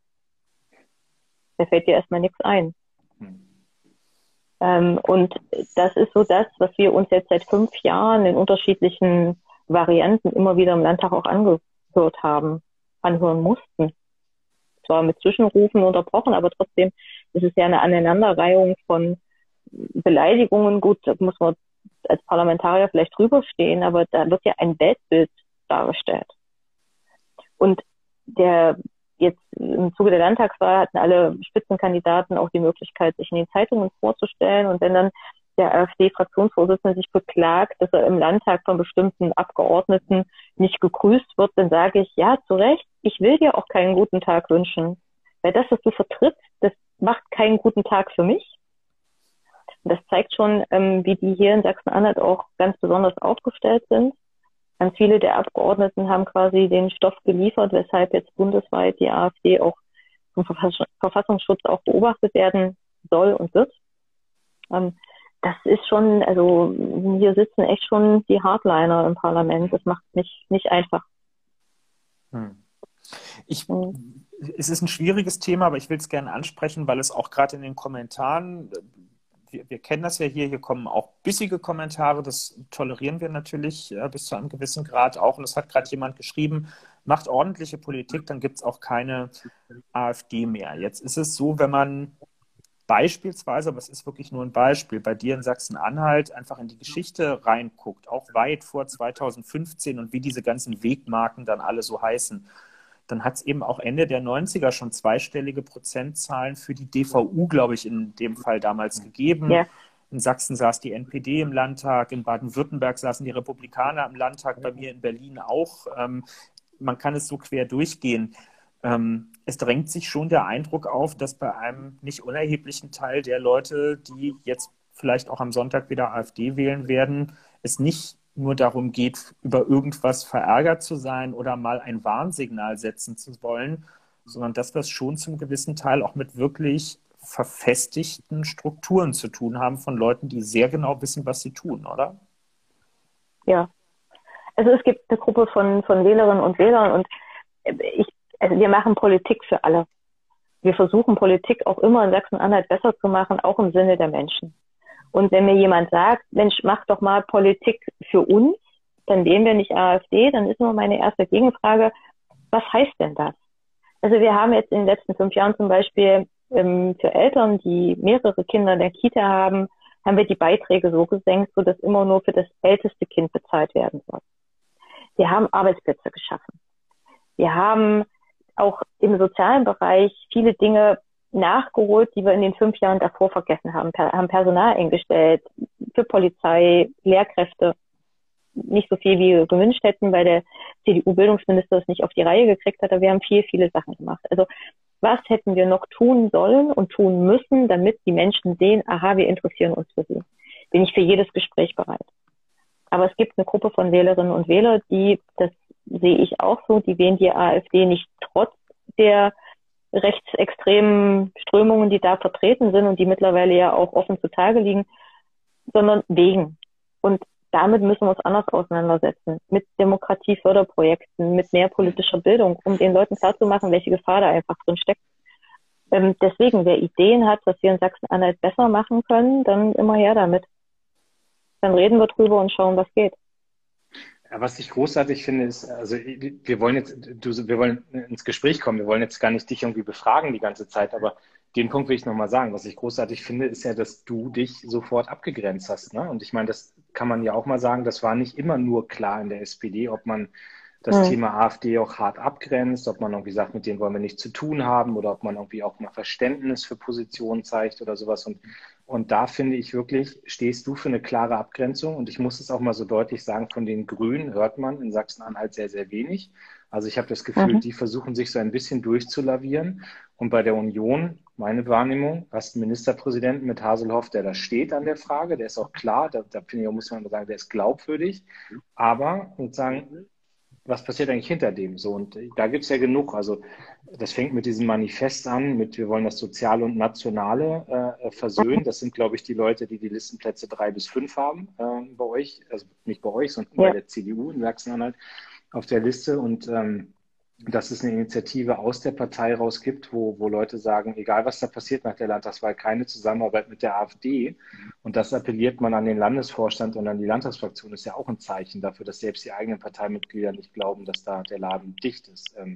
Da fällt dir erstmal nichts ein. Ähm, und das ist so das, was wir uns jetzt seit fünf Jahren in unterschiedlichen Varianten immer wieder im Landtag auch angehört haben, anhören mussten. Zwar mit Zwischenrufen unterbrochen, aber trotzdem ist es ja eine Aneinanderreihung von Beleidigungen. Gut, da muss man als Parlamentarier vielleicht drüber stehen, aber da wird ja ein Weltbild dargestellt. Und der jetzt im Zuge der Landtagswahl hatten alle Spitzenkandidaten auch die Möglichkeit, sich in den Zeitungen vorzustellen. Und wenn dann der AfD-Fraktionsvorsitzende sich beklagt, dass er im Landtag von bestimmten Abgeordneten nicht gegrüßt wird, dann sage ich, ja, zu Recht, ich will dir auch keinen guten Tag wünschen. Weil das, was du vertrittst, das macht keinen guten Tag für mich. Und das zeigt schon, ähm, wie die hier in Sachsen-Anhalt auch ganz besonders aufgestellt sind. Ganz viele der Abgeordneten haben quasi den Stoff geliefert, weshalb jetzt bundesweit die AfD auch vom Verfassungsschutz auch beobachtet werden soll und wird. Ähm, das ist schon, also hier sitzen echt schon die Hardliner im Parlament. Das macht nicht, nicht einfach. Hm. Ich, hm. es ist ein schwieriges Thema, aber ich will es gerne ansprechen, weil es auch gerade in den Kommentaren wir, wir, kennen das ja hier, hier kommen auch bissige Kommentare, das tolerieren wir natürlich äh, bis zu einem gewissen Grad auch. Und es hat gerade jemand geschrieben, macht ordentliche Politik, dann gibt es auch keine AfD mehr. Jetzt ist es so, wenn man beispielsweise, aber es ist wirklich nur ein Beispiel, bei dir in Sachsen-Anhalt einfach in die Geschichte reinguckt, auch weit vor 2015 und wie diese ganzen Wegmarken dann alle so heißen dann hat es eben auch Ende der 90er schon zweistellige Prozentzahlen für die DVU, glaube ich, in dem Fall damals gegeben. Ja. In Sachsen saß die NPD im Landtag, in Baden-Württemberg saßen die Republikaner im Landtag, bei mir in Berlin auch. Ähm, man kann es so quer durchgehen. Ähm, es drängt sich schon der Eindruck auf, dass bei einem nicht unerheblichen Teil der Leute, die jetzt vielleicht auch am Sonntag wieder AfD wählen werden, es nicht nur darum geht, über irgendwas verärgert zu sein oder mal ein Warnsignal setzen zu wollen, sondern dass wir es schon zum gewissen Teil auch mit wirklich verfestigten Strukturen zu tun haben von Leuten, die sehr genau wissen, was sie tun, oder? Ja. Also es gibt eine Gruppe von, von Wählerinnen und Wählern und ich, also wir machen Politik für alle. Wir versuchen Politik auch immer in Sachsen-Anhalt besser zu machen, auch im Sinne der Menschen. Und wenn mir jemand sagt, Mensch, mach doch mal Politik für uns, dann wählen wir nicht AfD, dann ist immer meine erste Gegenfrage, was heißt denn das? Also wir haben jetzt in den letzten fünf Jahren zum Beispiel ähm, für Eltern, die mehrere Kinder in der Kita haben, haben wir die Beiträge so gesenkt, so dass immer nur für das älteste Kind bezahlt werden soll. Wir haben Arbeitsplätze geschaffen. Wir haben auch im sozialen Bereich viele Dinge nachgeholt, die wir in den fünf Jahren davor vergessen haben. Per, haben Personal eingestellt für Polizei, Lehrkräfte. Nicht so viel, wie wir gewünscht hätten, weil der CDU-Bildungsminister es nicht auf die Reihe gekriegt hat. Aber wir haben viel, viele Sachen gemacht. Also was hätten wir noch tun sollen und tun müssen, damit die Menschen sehen, aha, wir interessieren uns für sie. Bin ich für jedes Gespräch bereit. Aber es gibt eine Gruppe von Wählerinnen und Wählern, die, das sehe ich auch so, die wählen die AfD nicht trotz der rechtsextremen Strömungen, die da vertreten sind und die mittlerweile ja auch offen zutage liegen, sondern wegen. Und damit müssen wir uns anders auseinandersetzen. Mit Demokratieförderprojekten, mit mehr politischer Bildung, um den Leuten klarzumachen, welche Gefahr da einfach drin steckt. Ähm, deswegen, wer Ideen hat, was wir in Sachsen-Anhalt besser machen können, dann immer her damit. Dann reden wir drüber und schauen, was geht. Was ich großartig finde, ist, also wir wollen jetzt, du, wir wollen ins Gespräch kommen, wir wollen jetzt gar nicht dich irgendwie befragen die ganze Zeit, aber den Punkt will ich nochmal sagen. Was ich großartig finde, ist ja, dass du dich sofort abgegrenzt hast. Ne? Und ich meine, das kann man ja auch mal sagen, das war nicht immer nur klar in der SPD, ob man das ja. Thema AfD auch hart abgrenzt, ob man irgendwie sagt, mit denen wollen wir nichts zu tun haben oder ob man irgendwie auch mal Verständnis für Positionen zeigt oder sowas. Und und da finde ich wirklich, stehst du für eine klare Abgrenzung. Und ich muss es auch mal so deutlich sagen, von den Grünen hört man in Sachsen-Anhalt sehr, sehr wenig. Also ich habe das Gefühl, mhm. die versuchen sich so ein bisschen durchzulavieren. Und bei der Union, meine Wahrnehmung, hast einen Ministerpräsidenten mit Haselhoff, der da steht an der Frage, der ist auch klar, da, da finde ich, muss man sagen, der ist glaubwürdig. Aber sozusagen was passiert eigentlich hinter dem? So, und da gibt es ja genug. Also das fängt mit diesem Manifest an, mit wir wollen das Soziale und Nationale äh, versöhnen. Das sind, glaube ich, die Leute, die die Listenplätze drei bis fünf haben äh, bei euch, also nicht bei euch, sondern ja. bei der CDU in Sachsen-Anhalt auf der Liste. Und ähm, dass es eine Initiative aus der Partei raus gibt, wo, wo Leute sagen, egal was da passiert nach der Landtagswahl, keine Zusammenarbeit mit der AfD. Und das appelliert man an den Landesvorstand und an die Landtagsfraktion, ist ja auch ein Zeichen dafür, dass selbst die eigenen Parteimitglieder nicht glauben, dass da der Laden dicht ist. Ähm,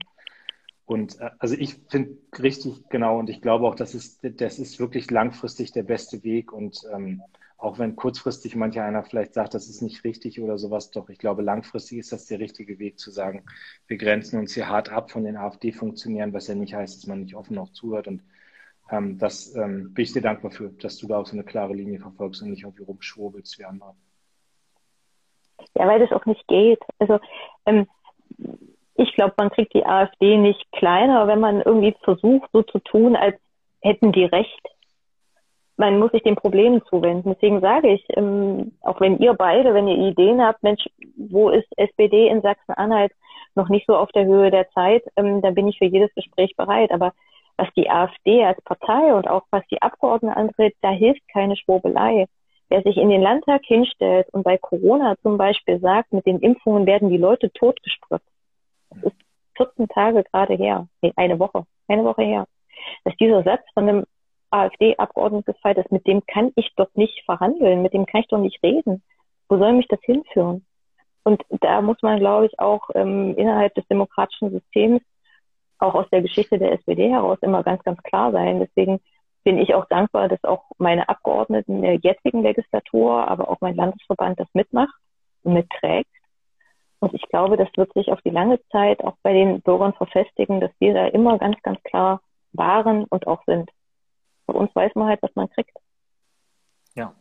und äh, also ich finde richtig genau und ich glaube auch, das ist, das ist wirklich langfristig der beste Weg. Und ähm, auch wenn kurzfristig mancher einer vielleicht sagt, das ist nicht richtig oder sowas, doch ich glaube, langfristig ist das der richtige Weg zu sagen, wir grenzen uns hier hart ab von den AfD-Funktionären, was ja nicht heißt, dass man nicht offen auch zuhört. Und ähm, das ähm, bin ich dir dankbar für, dass du da auch so eine klare Linie verfolgst und nicht irgendwie rumschwurbelst wie andere. Ja, weil das auch nicht geht. Also ähm, ich glaube, man kriegt die AfD nicht kleiner, wenn man irgendwie versucht, so zu tun, als hätten die Recht. Man muss sich den Problemen zuwenden. Deswegen sage ich, ähm, auch wenn ihr beide, wenn ihr Ideen habt, Mensch, wo ist SPD in Sachsen-Anhalt noch nicht so auf der Höhe der Zeit, ähm, dann bin ich für jedes Gespräch bereit. Aber was die AfD als Partei und auch was die Abgeordneten antritt, da hilft keine Schwurbelei. Wer sich in den Landtag hinstellt und bei Corona zum Beispiel sagt, mit den Impfungen werden die Leute totgespritzt, das ist 14 Tage gerade her, nee, eine Woche, eine Woche her, dass dieser Satz von einem AfD-Abgeordneten gefallen ist, mit dem kann ich doch nicht verhandeln, mit dem kann ich doch nicht reden. Wo soll mich das hinführen? Und da muss man, glaube ich, auch ähm, innerhalb des demokratischen Systems, auch aus der Geschichte der SPD heraus, immer ganz, ganz klar sein. Deswegen bin ich auch dankbar, dass auch meine Abgeordneten der jetzigen Legislatur, aber auch mein Landesverband das mitmacht und mitträgt. Und ich glaube, das wird sich auf die lange Zeit auch bei den Bürgern verfestigen, dass wir da immer ganz, ganz klar waren und auch sind. Bei uns weiß man halt, was man kriegt. Ja.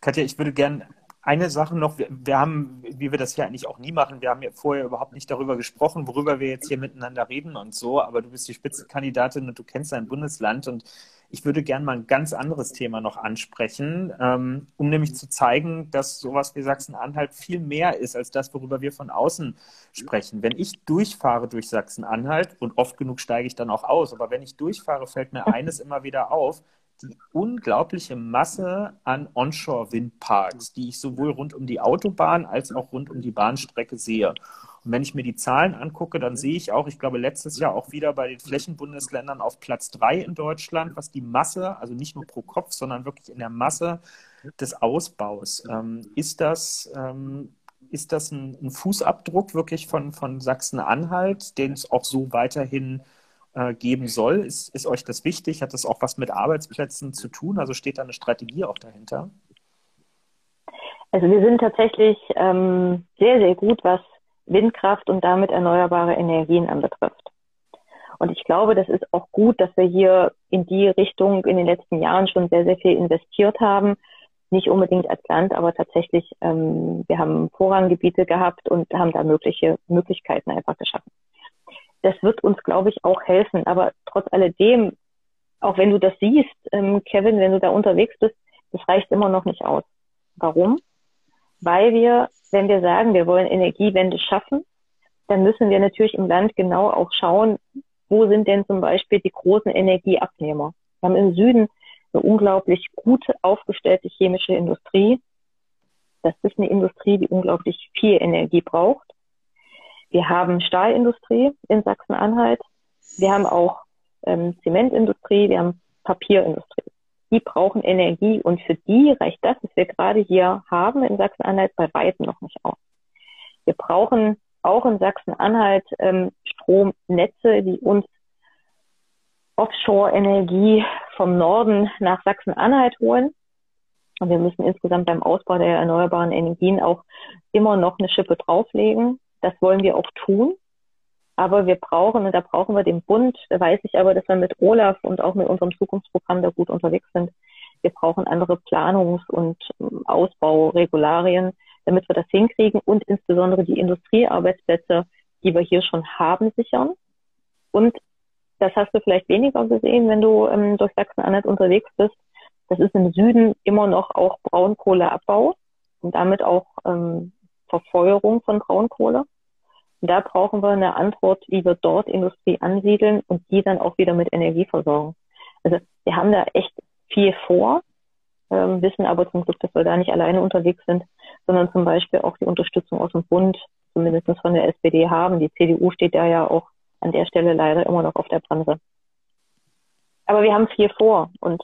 Katja, ich würde gerne eine Sache noch, wir, wir, haben, wie wir das hier eigentlich auch nie machen, wir haben ja vorher überhaupt nicht darüber gesprochen, worüber wir jetzt hier miteinander reden und so, aber du bist die Spitzenkandidatin und du kennst dein Bundesland und ich würde gerne mal ein ganz anderes Thema noch ansprechen, ähm, um nämlich zu zeigen, dass sowas wie Sachsen-Anhalt viel mehr ist als das, worüber wir von außen sprechen. Wenn ich durchfahre durch Sachsen-Anhalt und oft genug steige ich dann auch aus, aber wenn ich durchfahre, fällt mir eines immer wieder auf, die unglaubliche Masse an Onshore-Windparks, die ich sowohl rund um die Autobahn als auch rund um die Bahnstrecke sehe. Und wenn ich mir die Zahlen angucke, dann sehe ich auch, ich glaube, letztes Jahr auch wieder bei den Flächenbundesländern auf Platz drei in Deutschland, was die Masse, also nicht nur pro Kopf, sondern wirklich in der Masse des Ausbaus. Ähm, ist das, ähm, ist das ein, ein, Fußabdruck wirklich von, von Sachsen-Anhalt, den es auch so weiterhin äh, geben soll? Ist, ist euch das wichtig? Hat das auch was mit Arbeitsplätzen zu tun? Also steht da eine Strategie auch dahinter? Also wir sind tatsächlich ähm, sehr, sehr gut, was Windkraft und damit erneuerbare Energien anbetrifft. Und ich glaube, das ist auch gut, dass wir hier in die Richtung in den letzten Jahren schon sehr, sehr viel investiert haben. Nicht unbedingt als Land, aber tatsächlich, ähm, wir haben Vorranggebiete gehabt und haben da mögliche Möglichkeiten einfach geschaffen. Das wird uns, glaube ich, auch helfen. Aber trotz alledem, auch wenn du das siehst, ähm, Kevin, wenn du da unterwegs bist, das reicht immer noch nicht aus. Warum? Weil wir wenn wir sagen, wir wollen Energiewende schaffen, dann müssen wir natürlich im Land genau auch schauen, wo sind denn zum Beispiel die großen Energieabnehmer. Wir haben im Süden eine unglaublich gut aufgestellte chemische Industrie. Das ist eine Industrie, die unglaublich viel Energie braucht. Wir haben Stahlindustrie in Sachsen-Anhalt. Wir haben auch ähm, Zementindustrie, wir haben Papierindustrie die brauchen Energie und für die reicht das, was wir gerade hier haben in Sachsen-Anhalt, bei weitem noch nicht aus. Wir brauchen auch in Sachsen-Anhalt ähm, Stromnetze, die uns Offshore-Energie vom Norden nach Sachsen-Anhalt holen. Und wir müssen insgesamt beim Ausbau der erneuerbaren Energien auch immer noch eine Schippe drauflegen. Das wollen wir auch tun. Aber wir brauchen, und da brauchen wir den Bund, da weiß ich aber, dass wir mit Olaf und auch mit unserem Zukunftsprogramm da gut unterwegs sind. Wir brauchen andere Planungs- und ähm, Ausbauregularien, damit wir das hinkriegen und insbesondere die Industriearbeitsplätze, die wir hier schon haben, sichern. Und das hast du vielleicht weniger gesehen, wenn du ähm, durch Sachsen-Anhalt unterwegs bist. Das ist im Süden immer noch auch Braunkohleabbau und damit auch ähm, Verfeuerung von Braunkohle. Da brauchen wir eine Antwort, wie wir dort Industrie ansiedeln und die dann auch wieder mit Energie versorgen. Also wir haben da echt viel vor, ähm, wissen aber zum Glück, dass wir da nicht alleine unterwegs sind, sondern zum Beispiel auch die Unterstützung aus dem Bund zumindest von der SPD haben. Die CDU steht da ja auch an der Stelle leider immer noch auf der Bremse. Aber wir haben viel vor und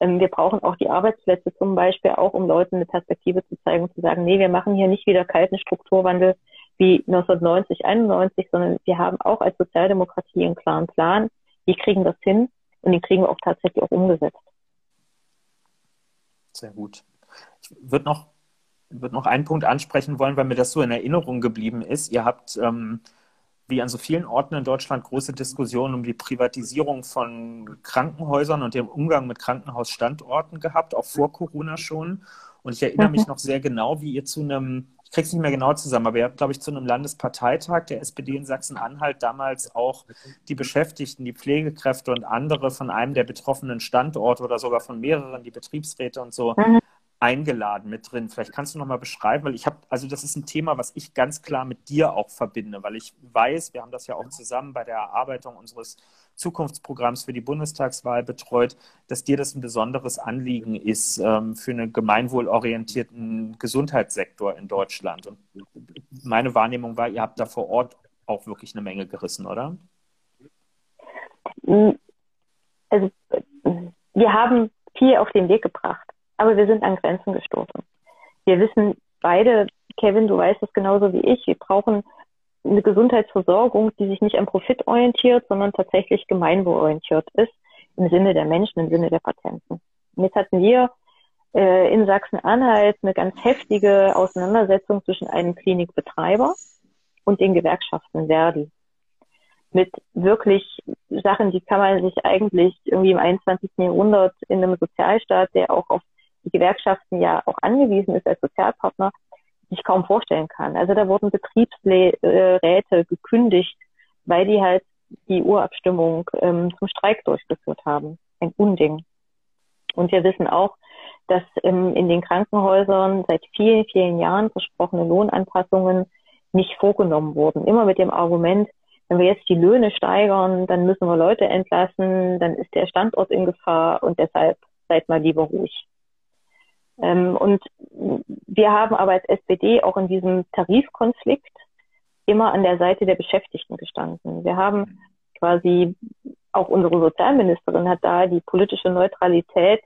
ähm, wir brauchen auch die Arbeitsplätze zum Beispiel auch, um Leuten eine Perspektive zu zeigen und zu sagen, nee, wir machen hier nicht wieder kalten Strukturwandel wie 1990, 91, sondern wir haben auch als Sozialdemokratie einen klaren Plan. Wir kriegen das hin und den kriegen wir auch tatsächlich auch umgesetzt. Sehr gut. Ich würde noch, würd noch einen Punkt ansprechen wollen, weil mir das so in Erinnerung geblieben ist. Ihr habt, ähm, wie an so vielen Orten in Deutschland, große Diskussionen um die Privatisierung von Krankenhäusern und dem Umgang mit Krankenhausstandorten gehabt, auch vor Corona schon. Und ich erinnere mich mhm. noch sehr genau, wie ihr zu einem kriege es nicht mehr genau zusammen, aber ihr habt, glaube ich, zu einem Landesparteitag der SPD in Sachsen-Anhalt damals auch die Beschäftigten, die Pflegekräfte und andere von einem der betroffenen Standorte oder sogar von mehreren, die Betriebsräte und so, mhm. Eingeladen mit drin. Vielleicht kannst du noch mal beschreiben, weil ich habe, also das ist ein Thema, was ich ganz klar mit dir auch verbinde, weil ich weiß, wir haben das ja auch zusammen bei der Erarbeitung unseres Zukunftsprogramms für die Bundestagswahl betreut, dass dir das ein besonderes Anliegen ist ähm, für einen gemeinwohlorientierten Gesundheitssektor in Deutschland. Und meine Wahrnehmung war, ihr habt da vor Ort auch wirklich eine Menge gerissen, oder? Also, wir haben viel auf den Weg gebracht, aber wir sind an Grenzen gestoßen. Wir wissen beide, Kevin, du weißt es genauso wie ich, wir brauchen eine Gesundheitsversorgung, die sich nicht am Profit orientiert, sondern tatsächlich gemeinwohlorientiert ist, im Sinne der Menschen, im Sinne der Patienten. Und jetzt hatten wir äh, in Sachsen-Anhalt eine ganz heftige Auseinandersetzung zwischen einem Klinikbetreiber und den Gewerkschaften Verdi. Mit wirklich Sachen, die kann man sich eigentlich irgendwie im 21. Jahrhundert in einem Sozialstaat, der auch auf die Gewerkschaften ja auch angewiesen ist als Sozialpartner, sich kaum vorstellen kann. Also da wurden Betriebsräte gekündigt, weil die halt die Urabstimmung ähm, zum Streik durchgeführt haben. Ein Unding. Und wir wissen auch, dass ähm, in den Krankenhäusern seit vielen, vielen Jahren versprochene Lohnanpassungen nicht vorgenommen wurden. Immer mit dem Argument, wenn wir jetzt die Löhne steigern, dann müssen wir Leute entlassen, dann ist der Standort in Gefahr und deshalb seid mal lieber ruhig. Ähm, und wir haben aber als SPD auch in diesem Tarifkonflikt immer an der Seite der Beschäftigten gestanden. Wir haben quasi, auch unsere Sozialministerin hat da die politische Neutralität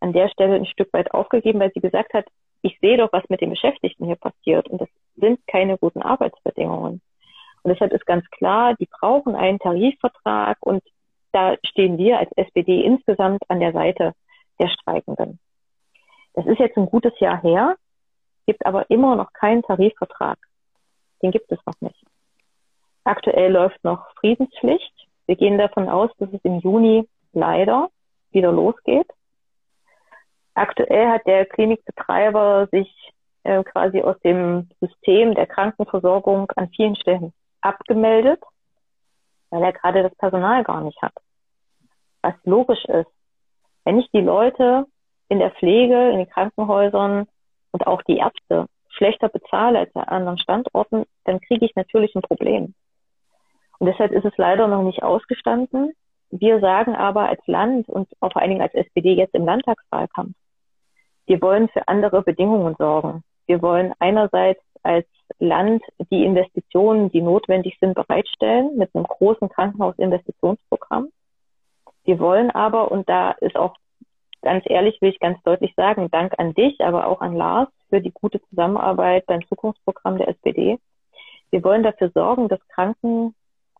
an der Stelle ein Stück weit aufgegeben, weil sie gesagt hat, ich sehe doch, was mit den Beschäftigten hier passiert und das sind keine guten Arbeitsbedingungen. Und deshalb ist ganz klar, die brauchen einen Tarifvertrag und da stehen wir als SPD insgesamt an der Seite der Streikenden. Das ist jetzt ein gutes Jahr her, gibt aber immer noch keinen Tarifvertrag. Den gibt es noch nicht. Aktuell läuft noch Friedenspflicht. Wir gehen davon aus, dass es im Juni leider wieder losgeht. Aktuell hat der Klinikbetreiber sich äh, quasi aus dem System der Krankenversorgung an vielen Stellen abgemeldet, weil er gerade das Personal gar nicht hat. Was logisch ist. Wenn ich die Leute in der Pflege, in den Krankenhäusern und auch die Ärzte schlechter bezahle als an anderen Standorten, dann kriege ich natürlich ein Problem. Und deshalb ist es leider noch nicht ausgestanden. Wir sagen aber als Land und auch vor allen Dingen als SPD jetzt im Landtagswahlkampf, wir wollen für andere Bedingungen sorgen. Wir wollen einerseits als Land die Investitionen, die notwendig sind, bereitstellen mit einem großen Krankenhausinvestitionsprogramm. Wir wollen aber, und da ist auch ganz ehrlich will ich ganz deutlich sagen, Dank an dich, aber auch an Lars für die gute Zusammenarbeit beim Zukunftsprogramm der SPD. Wir wollen dafür sorgen, dass Kranken,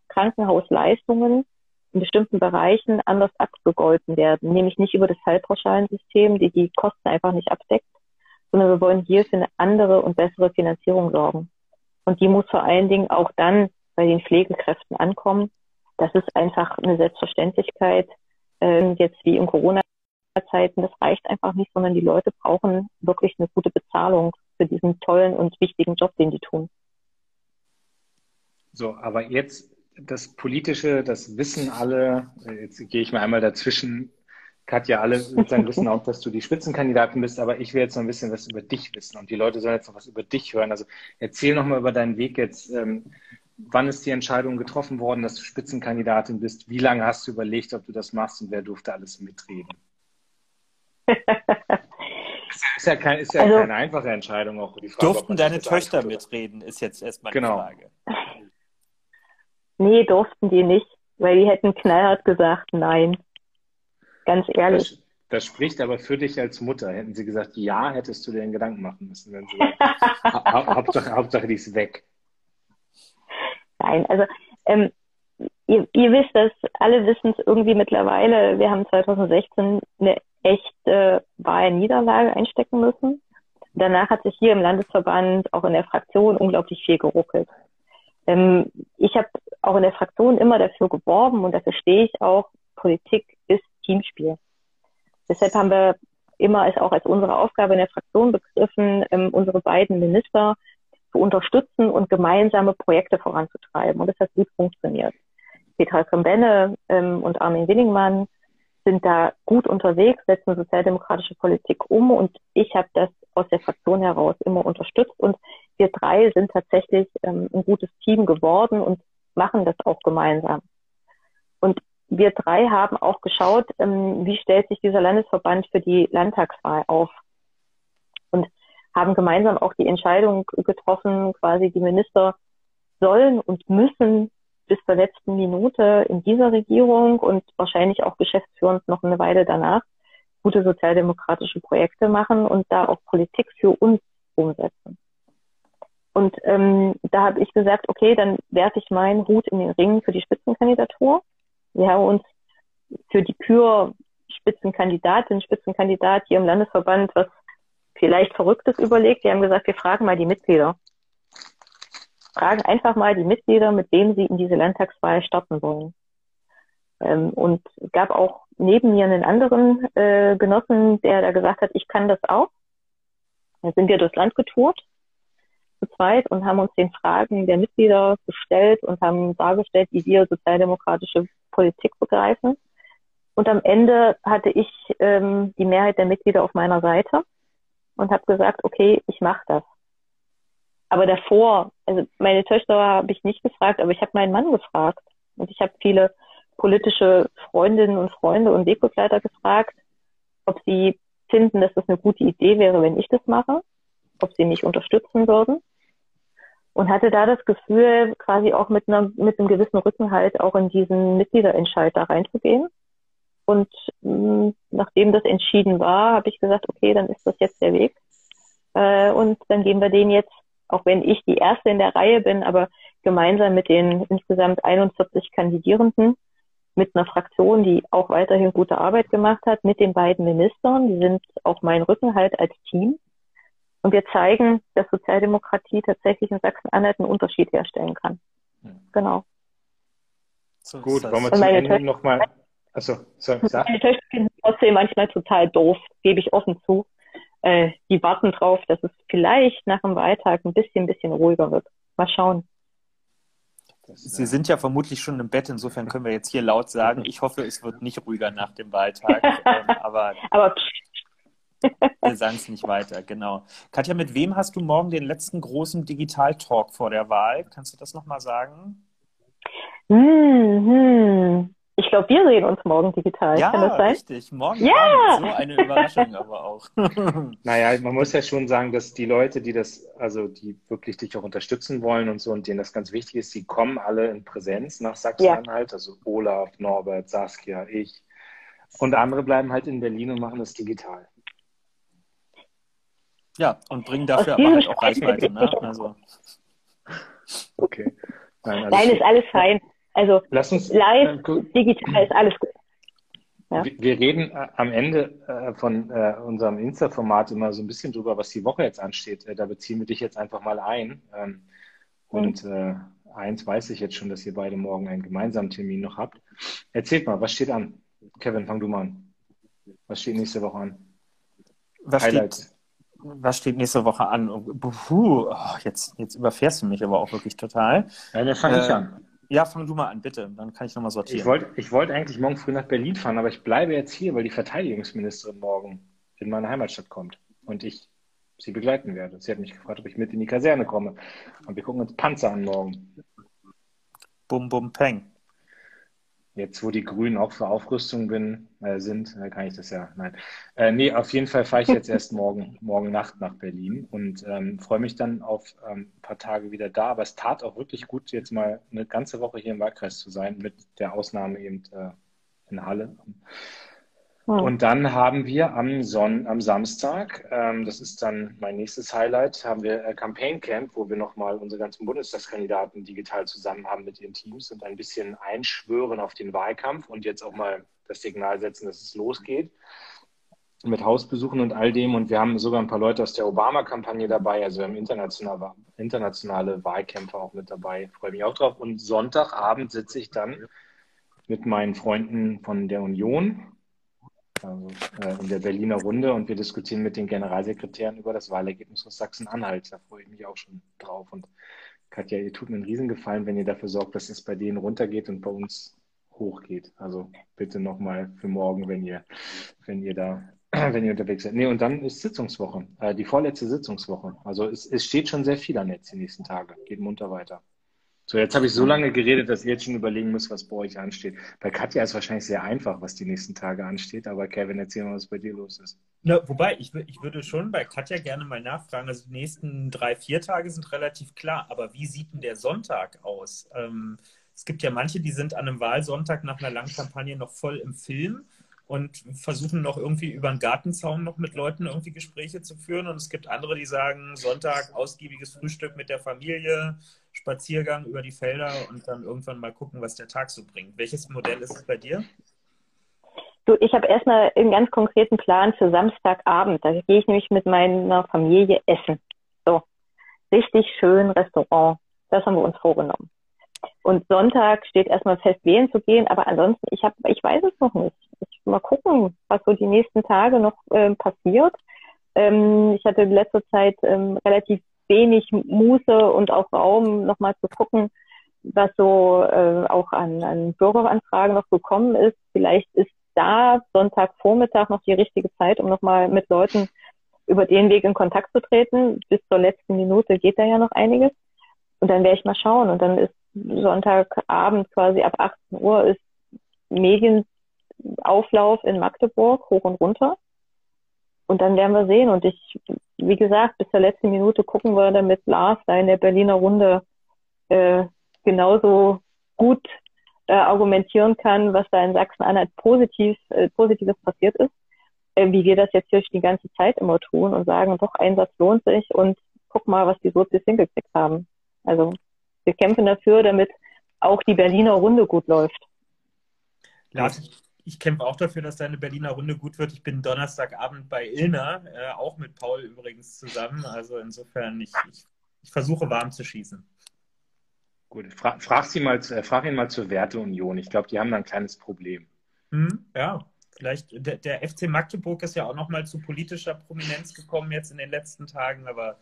Krankenhausleistungen in bestimmten Bereichen anders abgegolten werden, nämlich nicht über das Fallpauschalensystem, die die Kosten einfach nicht abdeckt, sondern wir wollen hier für eine andere und bessere Finanzierung sorgen. Und die muss vor allen Dingen auch dann bei den Pflegekräften ankommen. Das ist einfach eine Selbstverständlichkeit, äh, jetzt wie in Corona Zeiten, das reicht einfach nicht, sondern die Leute brauchen wirklich eine gute Bezahlung für diesen tollen und wichtigen Job, den die tun. So, aber jetzt das Politische, das wissen alle, jetzt gehe ich mal einmal dazwischen, Katja, alle sozusagen wissen auch, dass du die Spitzenkandidatin bist, aber ich will jetzt noch ein bisschen was über dich wissen und die Leute sollen jetzt noch was über dich hören. Also erzähl noch mal über deinen Weg jetzt. Ähm, wann ist die Entscheidung getroffen worden, dass du Spitzenkandidatin bist? Wie lange hast du überlegt, ob du das machst und wer durfte alles mitreden? Ist ja, kein, ist ja also, keine einfache Entscheidung auch. Die Frage, durften deine Töchter mitreden, ist jetzt erstmal genau. die Frage. Nee, durften die nicht, weil die hätten knallhart gesagt, nein. Ganz ehrlich. Das, das, spricht aber für dich als Mutter. Hätten sie gesagt, ja, hättest du dir einen Gedanken machen müssen. Wenn sie ha Hauptsache, Hauptsache, die ist weg. Nein, also ähm, ihr, ihr wisst das, alle wissen es irgendwie mittlerweile. Wir haben 2016 eine echte Wahlniederlage einstecken müssen. Danach hat sich hier im Landesverband, auch in der Fraktion, unglaublich viel geruckelt. Ähm, ich habe auch in der Fraktion immer dafür geworben und dafür stehe ich auch, Politik ist Teamspiel. Deshalb haben wir immer als auch als unsere Aufgabe in der Fraktion begriffen, ähm, unsere beiden Minister zu unterstützen und gemeinsame Projekte voranzutreiben. Und das hat gut funktioniert. Petra Krembenne ähm, und Armin Willingmann sind da gut unterwegs, setzen sozialdemokratische Politik um und ich habe das aus der Fraktion heraus immer unterstützt und wir drei sind tatsächlich ähm, ein gutes Team geworden und machen das auch gemeinsam. Und wir drei haben auch geschaut, ähm, wie stellt sich dieser Landesverband für die Landtagswahl auf und haben gemeinsam auch die Entscheidung getroffen, quasi die Minister sollen und müssen bis zur letzten Minute in dieser Regierung und wahrscheinlich auch geschäftsführend noch eine Weile danach gute sozialdemokratische Projekte machen und da auch Politik für uns umsetzen. Und ähm, da habe ich gesagt, okay, dann werfe ich meinen Hut in den Ring für die Spitzenkandidatur. Wir haben uns für die Kür Spitzenkandidatin, Spitzenkandidat hier im Landesverband was vielleicht Verrücktes überlegt. Wir haben gesagt, wir fragen mal die Mitglieder fragen einfach mal die Mitglieder, mit wem sie in diese Landtagswahl starten wollen. Ähm, und gab auch neben mir einen anderen äh, Genossen, der da gesagt hat, ich kann das auch. Dann sind wir durchs Land getourt zu zweit und haben uns den Fragen der Mitglieder gestellt und haben dargestellt, wie wir sozialdemokratische Politik begreifen. Und am Ende hatte ich ähm, die Mehrheit der Mitglieder auf meiner Seite und habe gesagt, okay, ich mache das. Aber davor, also meine Töchter habe ich nicht gefragt, aber ich habe meinen Mann gefragt. Und ich habe viele politische Freundinnen und Freunde und Wegbegleiter gefragt, ob sie finden, dass das eine gute Idee wäre, wenn ich das mache, ob sie mich unterstützen würden. Und hatte da das Gefühl, quasi auch mit, einer, mit einem gewissen Rückenhalt auch in diesen Mitgliederentscheid da reinzugehen. Und mh, mm, nachdem das entschieden war, habe ich gesagt, okay, dann ist das jetzt der Weg. Äh, und dann gehen wir den jetzt auch wenn ich die erste in der Reihe bin, aber gemeinsam mit den insgesamt 41 Kandidierenden, mit einer Fraktion, die auch weiterhin gute Arbeit gemacht hat, mit den beiden Ministern, die sind auch mein Rückenhalt als Team. Und wir zeigen, dass Sozialdemokratie tatsächlich in Sachsen-Anhalt einen Unterschied herstellen kann. Genau. So Gut, wollen wir zum Ende nochmal. Achso, sorry, sag. Meine Töchter sind trotzdem manchmal total doof, gebe ich offen zu äh, die warten drauf, dass es vielleicht nach dem Wahltag ein bisschen, bisschen ruhiger wird. Mal schauen. Sie sind ja vermutlich schon im Bett, insofern können wir jetzt hier laut sagen, ich hoffe, es wird nicht ruhiger nach dem Wahltag. ähm, aber, aber wir sagen es nicht weiter, genau. Katja, mit wem hast du morgen den letzten großen Digital-Talk vor der Wahl? Kannst du das nochmal sagen? Hm, hm. Ich glaube, wir sehen uns morgen digital. Ja, Kann das sein? richtig. Morgen ja! so eine Überraschung aber auch. naja, man muss ja schon sagen, dass die Leute, die das, also die wirklich dich auch unterstützen wollen und so und denen das ganz wichtig ist, die kommen alle in Präsenz nach Sachsen-Anhalt. Ja. Also Olaf, Norbert, Saskia, ich. Und andere bleiben halt in Berlin und machen das digital. Ja, und bringen dafür aber halt auch Reichweite. Ne? Also. Okay. Nein, Nein ist alles fein. Also Lass uns, live, äh, digital ist alles gut. Ja. Wir reden äh, am Ende äh, von äh, unserem Insta-Format immer so ein bisschen drüber, was die Woche jetzt ansteht. Äh, da beziehen wir dich jetzt einfach mal ein. Ähm, und mhm. eins weiß ich jetzt schon, dass ihr beide morgen einen gemeinsamen Termin noch habt. Erzählt mal, was steht an? Kevin, fang du mal an. Was steht nächste Woche an? Was Highlights. Steht, was steht nächste Woche an? Puh, oh, jetzt, jetzt überfährst du mich aber auch wirklich total. Ja, dann fange ich an. Ja, fang du mal an, bitte. Dann kann ich nochmal sortieren. Ich wollte ich wollt eigentlich morgen früh nach Berlin fahren, aber ich bleibe jetzt hier, weil die Verteidigungsministerin morgen in meine Heimatstadt kommt und ich sie begleiten werde. Sie hat mich gefragt, ob ich mit in die Kaserne komme. Und wir gucken uns Panzer an morgen. Bum, bum, peng. Jetzt, wo die Grünen auch für Aufrüstung bin, äh, sind, äh, kann ich das ja. Nein. Äh, nee, auf jeden Fall fahre ich jetzt erst morgen, morgen Nacht nach Berlin und ähm, freue mich dann auf ähm, ein paar Tage wieder da. Aber es tat auch wirklich gut, jetzt mal eine ganze Woche hier im Wahlkreis zu sein, mit der Ausnahme eben äh, in Halle. Hm. Und dann haben wir am, Son am Samstag, ähm, das ist dann mein nächstes Highlight, haben wir äh, Campaign Camp, wo wir nochmal unsere ganzen Bundestagskandidaten digital zusammen haben mit ihren Teams und ein bisschen einschwören auf den Wahlkampf und jetzt auch mal das Signal setzen, dass es losgeht mit Hausbesuchen und all dem. Und wir haben sogar ein paar Leute aus der Obama-Kampagne dabei. Also wir haben internationale, internationale Wahlkämpfer auch mit dabei. Freue mich auch drauf. Und Sonntagabend sitze ich dann mit meinen Freunden von der Union also äh, in der Berliner Runde und wir diskutieren mit den Generalsekretären über das Wahlergebnis aus Sachsen-Anhalt. Da freue ich mich auch schon drauf. Und Katja, ihr tut mir einen Riesengefallen, wenn ihr dafür sorgt, dass es bei denen runtergeht und bei uns hochgeht. Also bitte nochmal für morgen, wenn ihr, wenn ihr da, wenn ihr unterwegs seid. Nee, und dann ist Sitzungswoche, äh, die vorletzte Sitzungswoche. Also es, es steht schon sehr viel an jetzt die nächsten Tage. Geht munter weiter. So, jetzt habe ich so lange geredet, dass ihr jetzt schon überlegen müsst, was bei euch ansteht. Bei Katja ist wahrscheinlich sehr einfach, was die nächsten Tage ansteht, aber Kevin, erzähl mal, was bei dir los ist. Na, wobei, ich, ich würde schon bei Katja gerne mal nachfragen. Also die nächsten drei, vier Tage sind relativ klar, aber wie sieht denn der Sonntag aus? Ähm, es gibt ja manche, die sind an einem Wahlsonntag nach einer langen Kampagne noch voll im Film und versuchen noch irgendwie über einen Gartenzaun noch mit Leuten irgendwie Gespräche zu führen. Und es gibt andere, die sagen, Sonntag ausgiebiges Frühstück mit der Familie, Spaziergang über die Felder und dann irgendwann mal gucken, was der Tag so bringt. Welches Modell ist es bei dir? So, ich habe erstmal einen ganz konkreten Plan für Samstagabend. Da gehe ich nämlich mit meiner Familie essen. So, richtig schön Restaurant. Das haben wir uns vorgenommen. Und Sonntag steht erstmal fest, wählen zu gehen, aber ansonsten, ich habe, ich weiß es noch nicht. Ich mal gucken, was so die nächsten Tage noch äh, passiert. Ähm, ich hatte in letzter Zeit ähm, relativ wenig Muße und auch Raum, nochmal zu gucken, was so äh, auch an, an Bürgeranfragen noch gekommen ist. Vielleicht ist da Sonntagvormittag noch die richtige Zeit, um nochmal mit Leuten über den Weg in Kontakt zu treten. Bis zur letzten Minute geht da ja noch einiges. Und dann werde ich mal schauen. Und dann ist Sonntagabend quasi ab 18 Uhr ist Medienauflauf in Magdeburg hoch und runter. Und dann werden wir sehen. Und ich, wie gesagt, bis zur letzten Minute gucken wir, damit Lars da in der Berliner Runde äh, genauso gut äh, argumentieren kann, was da in Sachsen-Anhalt positiv, äh, Positives passiert ist, äh, wie wir das jetzt hier die ganze Zeit immer tun und sagen, doch, Einsatz lohnt sich und guck mal, was die Sozis hingekriegt haben. Also wir kämpfen dafür, damit auch die Berliner Runde gut läuft. Lars, ich, kämpfe auch dafür, dass deine Berliner Runde gut wird. Ich bin Donnerstagabend bei Ilna, äh, auch mit Paul übrigens zusammen. Also insofern, ich, ich, ich versuche warm zu schießen. Gut, fra frag, sie mal, äh, frag ihn mal zur Werteunion. Ich glaube, die haben da ein kleines Problem. Hm, ja, vielleicht. Der, der FC Magdeburg ist ja auch nochmal zu politischer Prominenz gekommen jetzt in den letzten Tagen, aber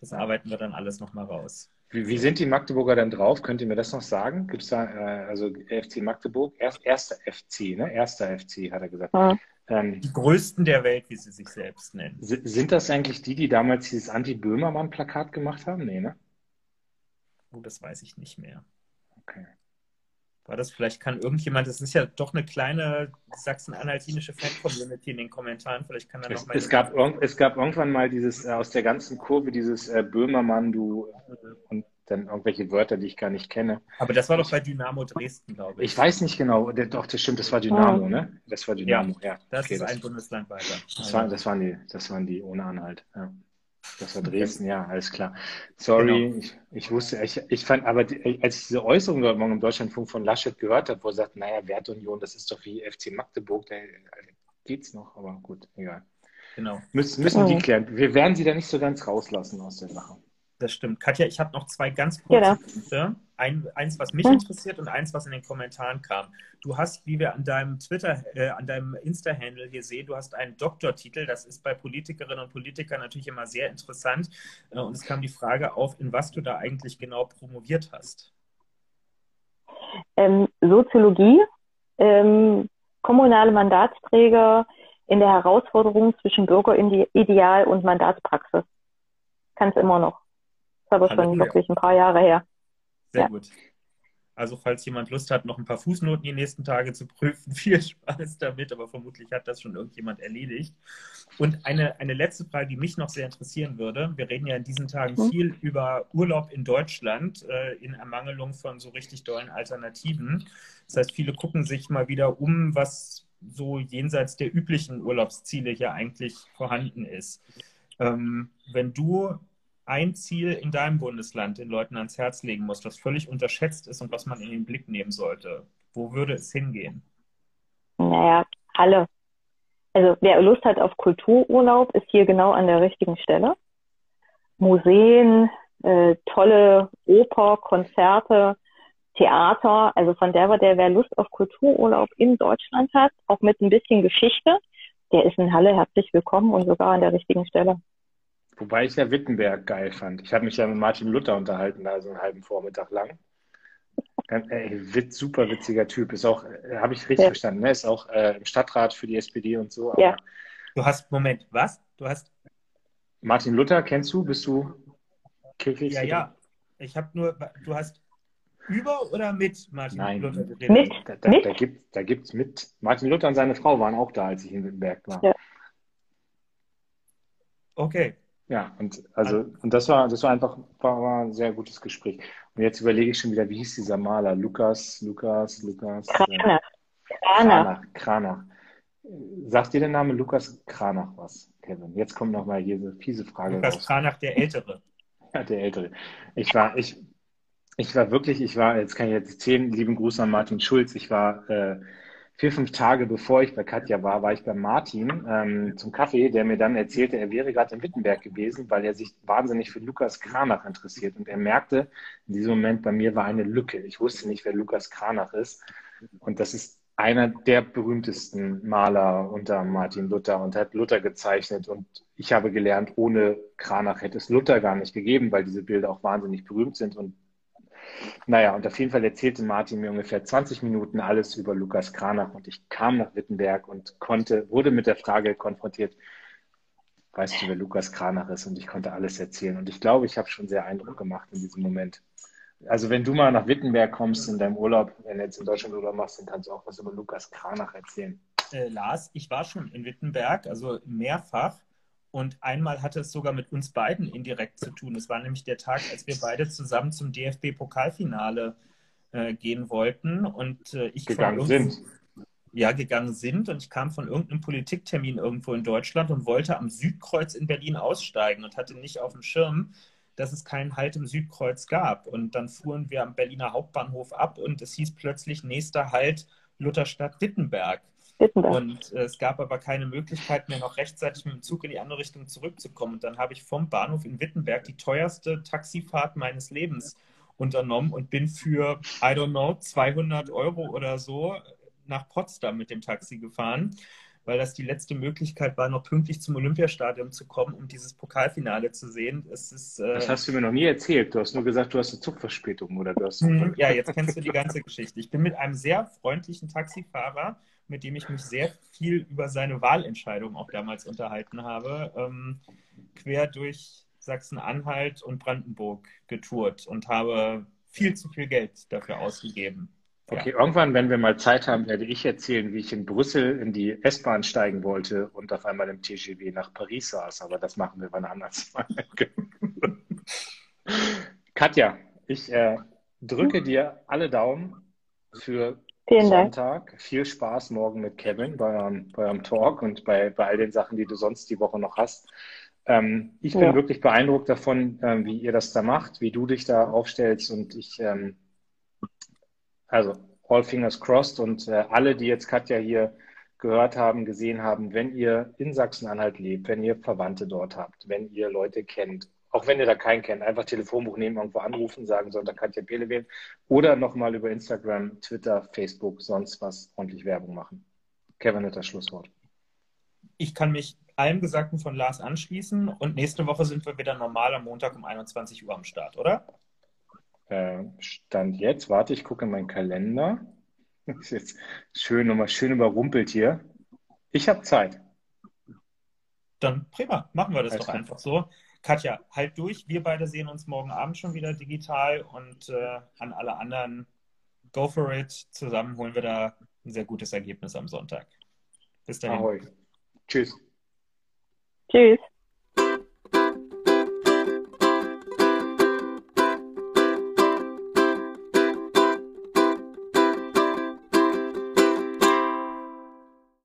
das arbeiten wir dann alles nochmal raus. Wie, wie, sind die Magdeburger denn drauf? Könnt ihr mir das noch sagen? Gibt es da, äh, also FC Magdeburg, erst, erster FC, ne? Erster FC, hat er gesagt. Ja. Ähm, die größten der Welt, wie sie sich selbst nennen. Sind das eigentlich die, die damals dieses Anti-Böhmermann-Plakat gemacht haben? Nee, ne? Oh, das weiß ich nicht mehr. Okay. War das vielleicht, kann irgendjemand, das ist ja doch eine kleine sachsen-anhaltinische Fan-Community in den Kommentaren, vielleicht kann da noch mal. Es gab, es gab irgendwann mal dieses, äh, aus der ganzen Kurve, dieses äh, Böhmermann, du und dann irgendwelche Wörter, die ich gar nicht kenne. Aber das war doch bei Dynamo Dresden, glaube ich. Ich weiß nicht genau, doch, das stimmt, das war Dynamo, oh. ne? Das war Dynamo, ja. ja. Das okay, ist das, ein Bundesland weiter. Das, war, das, waren die, das waren die ohne Anhalt, ja. Das war Dresden, ja, alles klar. Sorry, genau. ich, ich, wusste, ich, ich fand, aber die, als ich diese Äußerung dort morgen im Deutschlandfunk von Laschet gehört habe, wo er sagt, naja, Wertunion, das ist doch wie FC Magdeburg, da geht's noch, aber gut, egal. Genau. Müssen, müssen die klären. Wir werden sie da nicht so ganz rauslassen aus der Sache. Das stimmt. Katja, ich habe noch zwei ganz kurze ja. Punkte. Ein, eins, was mich hm. interessiert und eins, was in den Kommentaren kam. Du hast, wie wir an deinem Twitter, äh, an deinem Insta-Handle hier sehen, du hast einen Doktortitel. Das ist bei Politikerinnen und Politikern natürlich immer sehr interessant. Äh, und es kam die Frage auf, in was du da eigentlich genau promoviert hast. Ähm, Soziologie, ähm, kommunale Mandatsträger in der Herausforderung zwischen Bürgerideal und Mandatspraxis. Kann es immer noch. Das ist aber schon wirklich ein paar Jahre her. Sehr ja. gut. Also falls jemand Lust hat, noch ein paar Fußnoten die nächsten Tage zu prüfen, viel Spaß damit, aber vermutlich hat das schon irgendjemand erledigt. Und eine, eine letzte Frage, die mich noch sehr interessieren würde. Wir reden ja in diesen Tagen mhm. viel über Urlaub in Deutschland äh, in Ermangelung von so richtig dollen Alternativen. Das heißt, viele gucken sich mal wieder um, was so jenseits der üblichen Urlaubsziele hier eigentlich vorhanden ist. Ähm, wenn du ein Ziel in deinem Bundesland den Leuten ans Herz legen musst, was völlig unterschätzt ist und was man in den Blick nehmen sollte, wo würde es hingehen? Naja, alle. Also wer Lust hat auf Kultururlaub, ist hier genau an der richtigen Stelle. Museen, äh, tolle Oper, Konzerte, Theater. Also von der, der wer Lust auf Kultururlaub in Deutschland hat, auch mit ein bisschen Geschichte, der ist in Halle herzlich willkommen und sogar an der richtigen Stelle. Wobei ich ja Wittenberg geil fand. Ich habe mich ja mit Martin Luther unterhalten, da so einen halben Vormittag lang. ey, witz, super witziger Typ. Ist auch, äh, habe ich richtig ja. verstanden, ne? Ist auch äh, im Stadtrat für die SPD und so. ja. Du hast, Moment, was? Du hast. Martin Luther, kennst du? Bist du kirchlich? Ja, ja. Ich habe nur, du hast über oder mit Martin Nein, Luther geredet? Mit. Da, da, mit? da gibt es gibt's mit. Martin Luther und seine Frau waren auch da, als ich in Wittenberg war. Ja. Okay. Ja, und also, und das war, das war einfach war, war ein sehr gutes Gespräch. Und jetzt überlege ich schon wieder, wie hieß dieser Maler? Lukas, Lukas, Lukas. Kranach. Kranach. Kranach. Sagt dir der Name Lukas Kranach was, Kevin? Jetzt kommt nochmal hier so fiese Frage. Lukas raus. Kranach, der Ältere. Ja, der Ältere. Ich war, ich, ich war wirklich, ich war, jetzt kann ich jetzt zehn, lieben Gruß an Martin Schulz. Ich war äh, vier, fünf Tage bevor ich bei Katja war, war ich bei Martin ähm, zum Kaffee, der mir dann erzählte, er wäre gerade in Wittenberg gewesen, weil er sich wahnsinnig für Lukas Kranach interessiert. Und er merkte, in diesem Moment bei mir war eine Lücke. Ich wusste nicht, wer Lukas Kranach ist. Und das ist einer der berühmtesten Maler unter Martin Luther und hat Luther gezeichnet. Und ich habe gelernt, ohne Kranach hätte es Luther gar nicht gegeben, weil diese Bilder auch wahnsinnig berühmt sind und naja, und auf jeden Fall erzählte Martin mir ungefähr 20 Minuten alles über Lukas Kranach und ich kam nach Wittenberg und konnte, wurde mit der Frage konfrontiert, weißt du, wer Lukas Kranach ist? Und ich konnte alles erzählen. Und ich glaube, ich habe schon sehr Eindruck gemacht in diesem Moment. Also wenn du mal nach Wittenberg kommst in deinem Urlaub, wenn du jetzt in Deutschland Urlaub machst, dann kannst du auch was über Lukas Kranach erzählen. Äh, Lars, ich war schon in Wittenberg, also mehrfach. Und einmal hatte es sogar mit uns beiden indirekt zu tun. Es war nämlich der Tag, als wir beide zusammen zum DFB-Pokalfinale äh, gehen wollten. Und äh, ich gegangen sind. Ja, gegangen sind. Und ich kam von irgendeinem Politiktermin irgendwo in Deutschland und wollte am Südkreuz in Berlin aussteigen und hatte nicht auf dem Schirm, dass es keinen Halt im Südkreuz gab. Und dann fuhren wir am Berliner Hauptbahnhof ab und es hieß plötzlich nächster Halt Lutherstadt Wittenberg. Wittenberg. Und äh, es gab aber keine Möglichkeit mehr, noch rechtzeitig mit dem Zug in die andere Richtung zurückzukommen. Und dann habe ich vom Bahnhof in Wittenberg die teuerste Taxifahrt meines Lebens unternommen und bin für, I don't know, 200 Euro oder so nach Potsdam mit dem Taxi gefahren, weil das die letzte Möglichkeit war, noch pünktlich zum Olympiastadion zu kommen, um dieses Pokalfinale zu sehen. Es ist, äh, das hast du mir noch nie erzählt. Du hast nur gesagt, du hast eine Zugverspätung oder du hast. Hm, ja, jetzt kennst du die ganze Geschichte. Ich bin mit einem sehr freundlichen Taxifahrer mit dem ich mich sehr viel über seine Wahlentscheidung auch damals unterhalten habe, ähm, quer durch Sachsen-Anhalt und Brandenburg getourt und habe viel zu viel Geld dafür ausgegeben. Okay, ja. irgendwann, wenn wir mal Zeit haben, werde ich erzählen, wie ich in Brüssel in die S-Bahn steigen wollte und auf einmal im TGW nach Paris saß. Aber das machen wir wann anders mal. Katja, ich äh, drücke dir alle Daumen für Vielen Sonntag. Dank. Viel Spaß morgen mit Kevin bei eurem, bei eurem Talk und bei, bei all den Sachen, die du sonst die Woche noch hast. Ähm, ich bin ja. wirklich beeindruckt davon, ähm, wie ihr das da macht, wie du dich da aufstellst und ich, ähm, also all fingers crossed und äh, alle, die jetzt Katja hier gehört haben, gesehen haben, wenn ihr in Sachsen-Anhalt lebt, wenn ihr Verwandte dort habt, wenn ihr Leute kennt auch wenn ihr da keinen kennt, einfach Telefonbuch nehmen, irgendwo anrufen, sagen, Sonntag Katja Pele wählen oder nochmal über Instagram, Twitter, Facebook, sonst was ordentlich Werbung machen. Kevin hat das Schlusswort. Ich kann mich allem Gesagten von Lars anschließen und nächste Woche sind wir wieder normal am Montag um 21 Uhr am Start, oder? Äh, Stand jetzt, warte, ich gucke in meinen Kalender. Ist jetzt schön, nochmal schön überrumpelt hier. Ich habe Zeit. Dann prima, machen wir das Alles doch einfach so. Katja, halt durch. Wir beide sehen uns morgen Abend schon wieder digital und äh, an alle anderen go for it. Zusammen holen wir da ein sehr gutes Ergebnis am Sonntag. Bis dahin. Ahoi. Tschüss. Tschüss.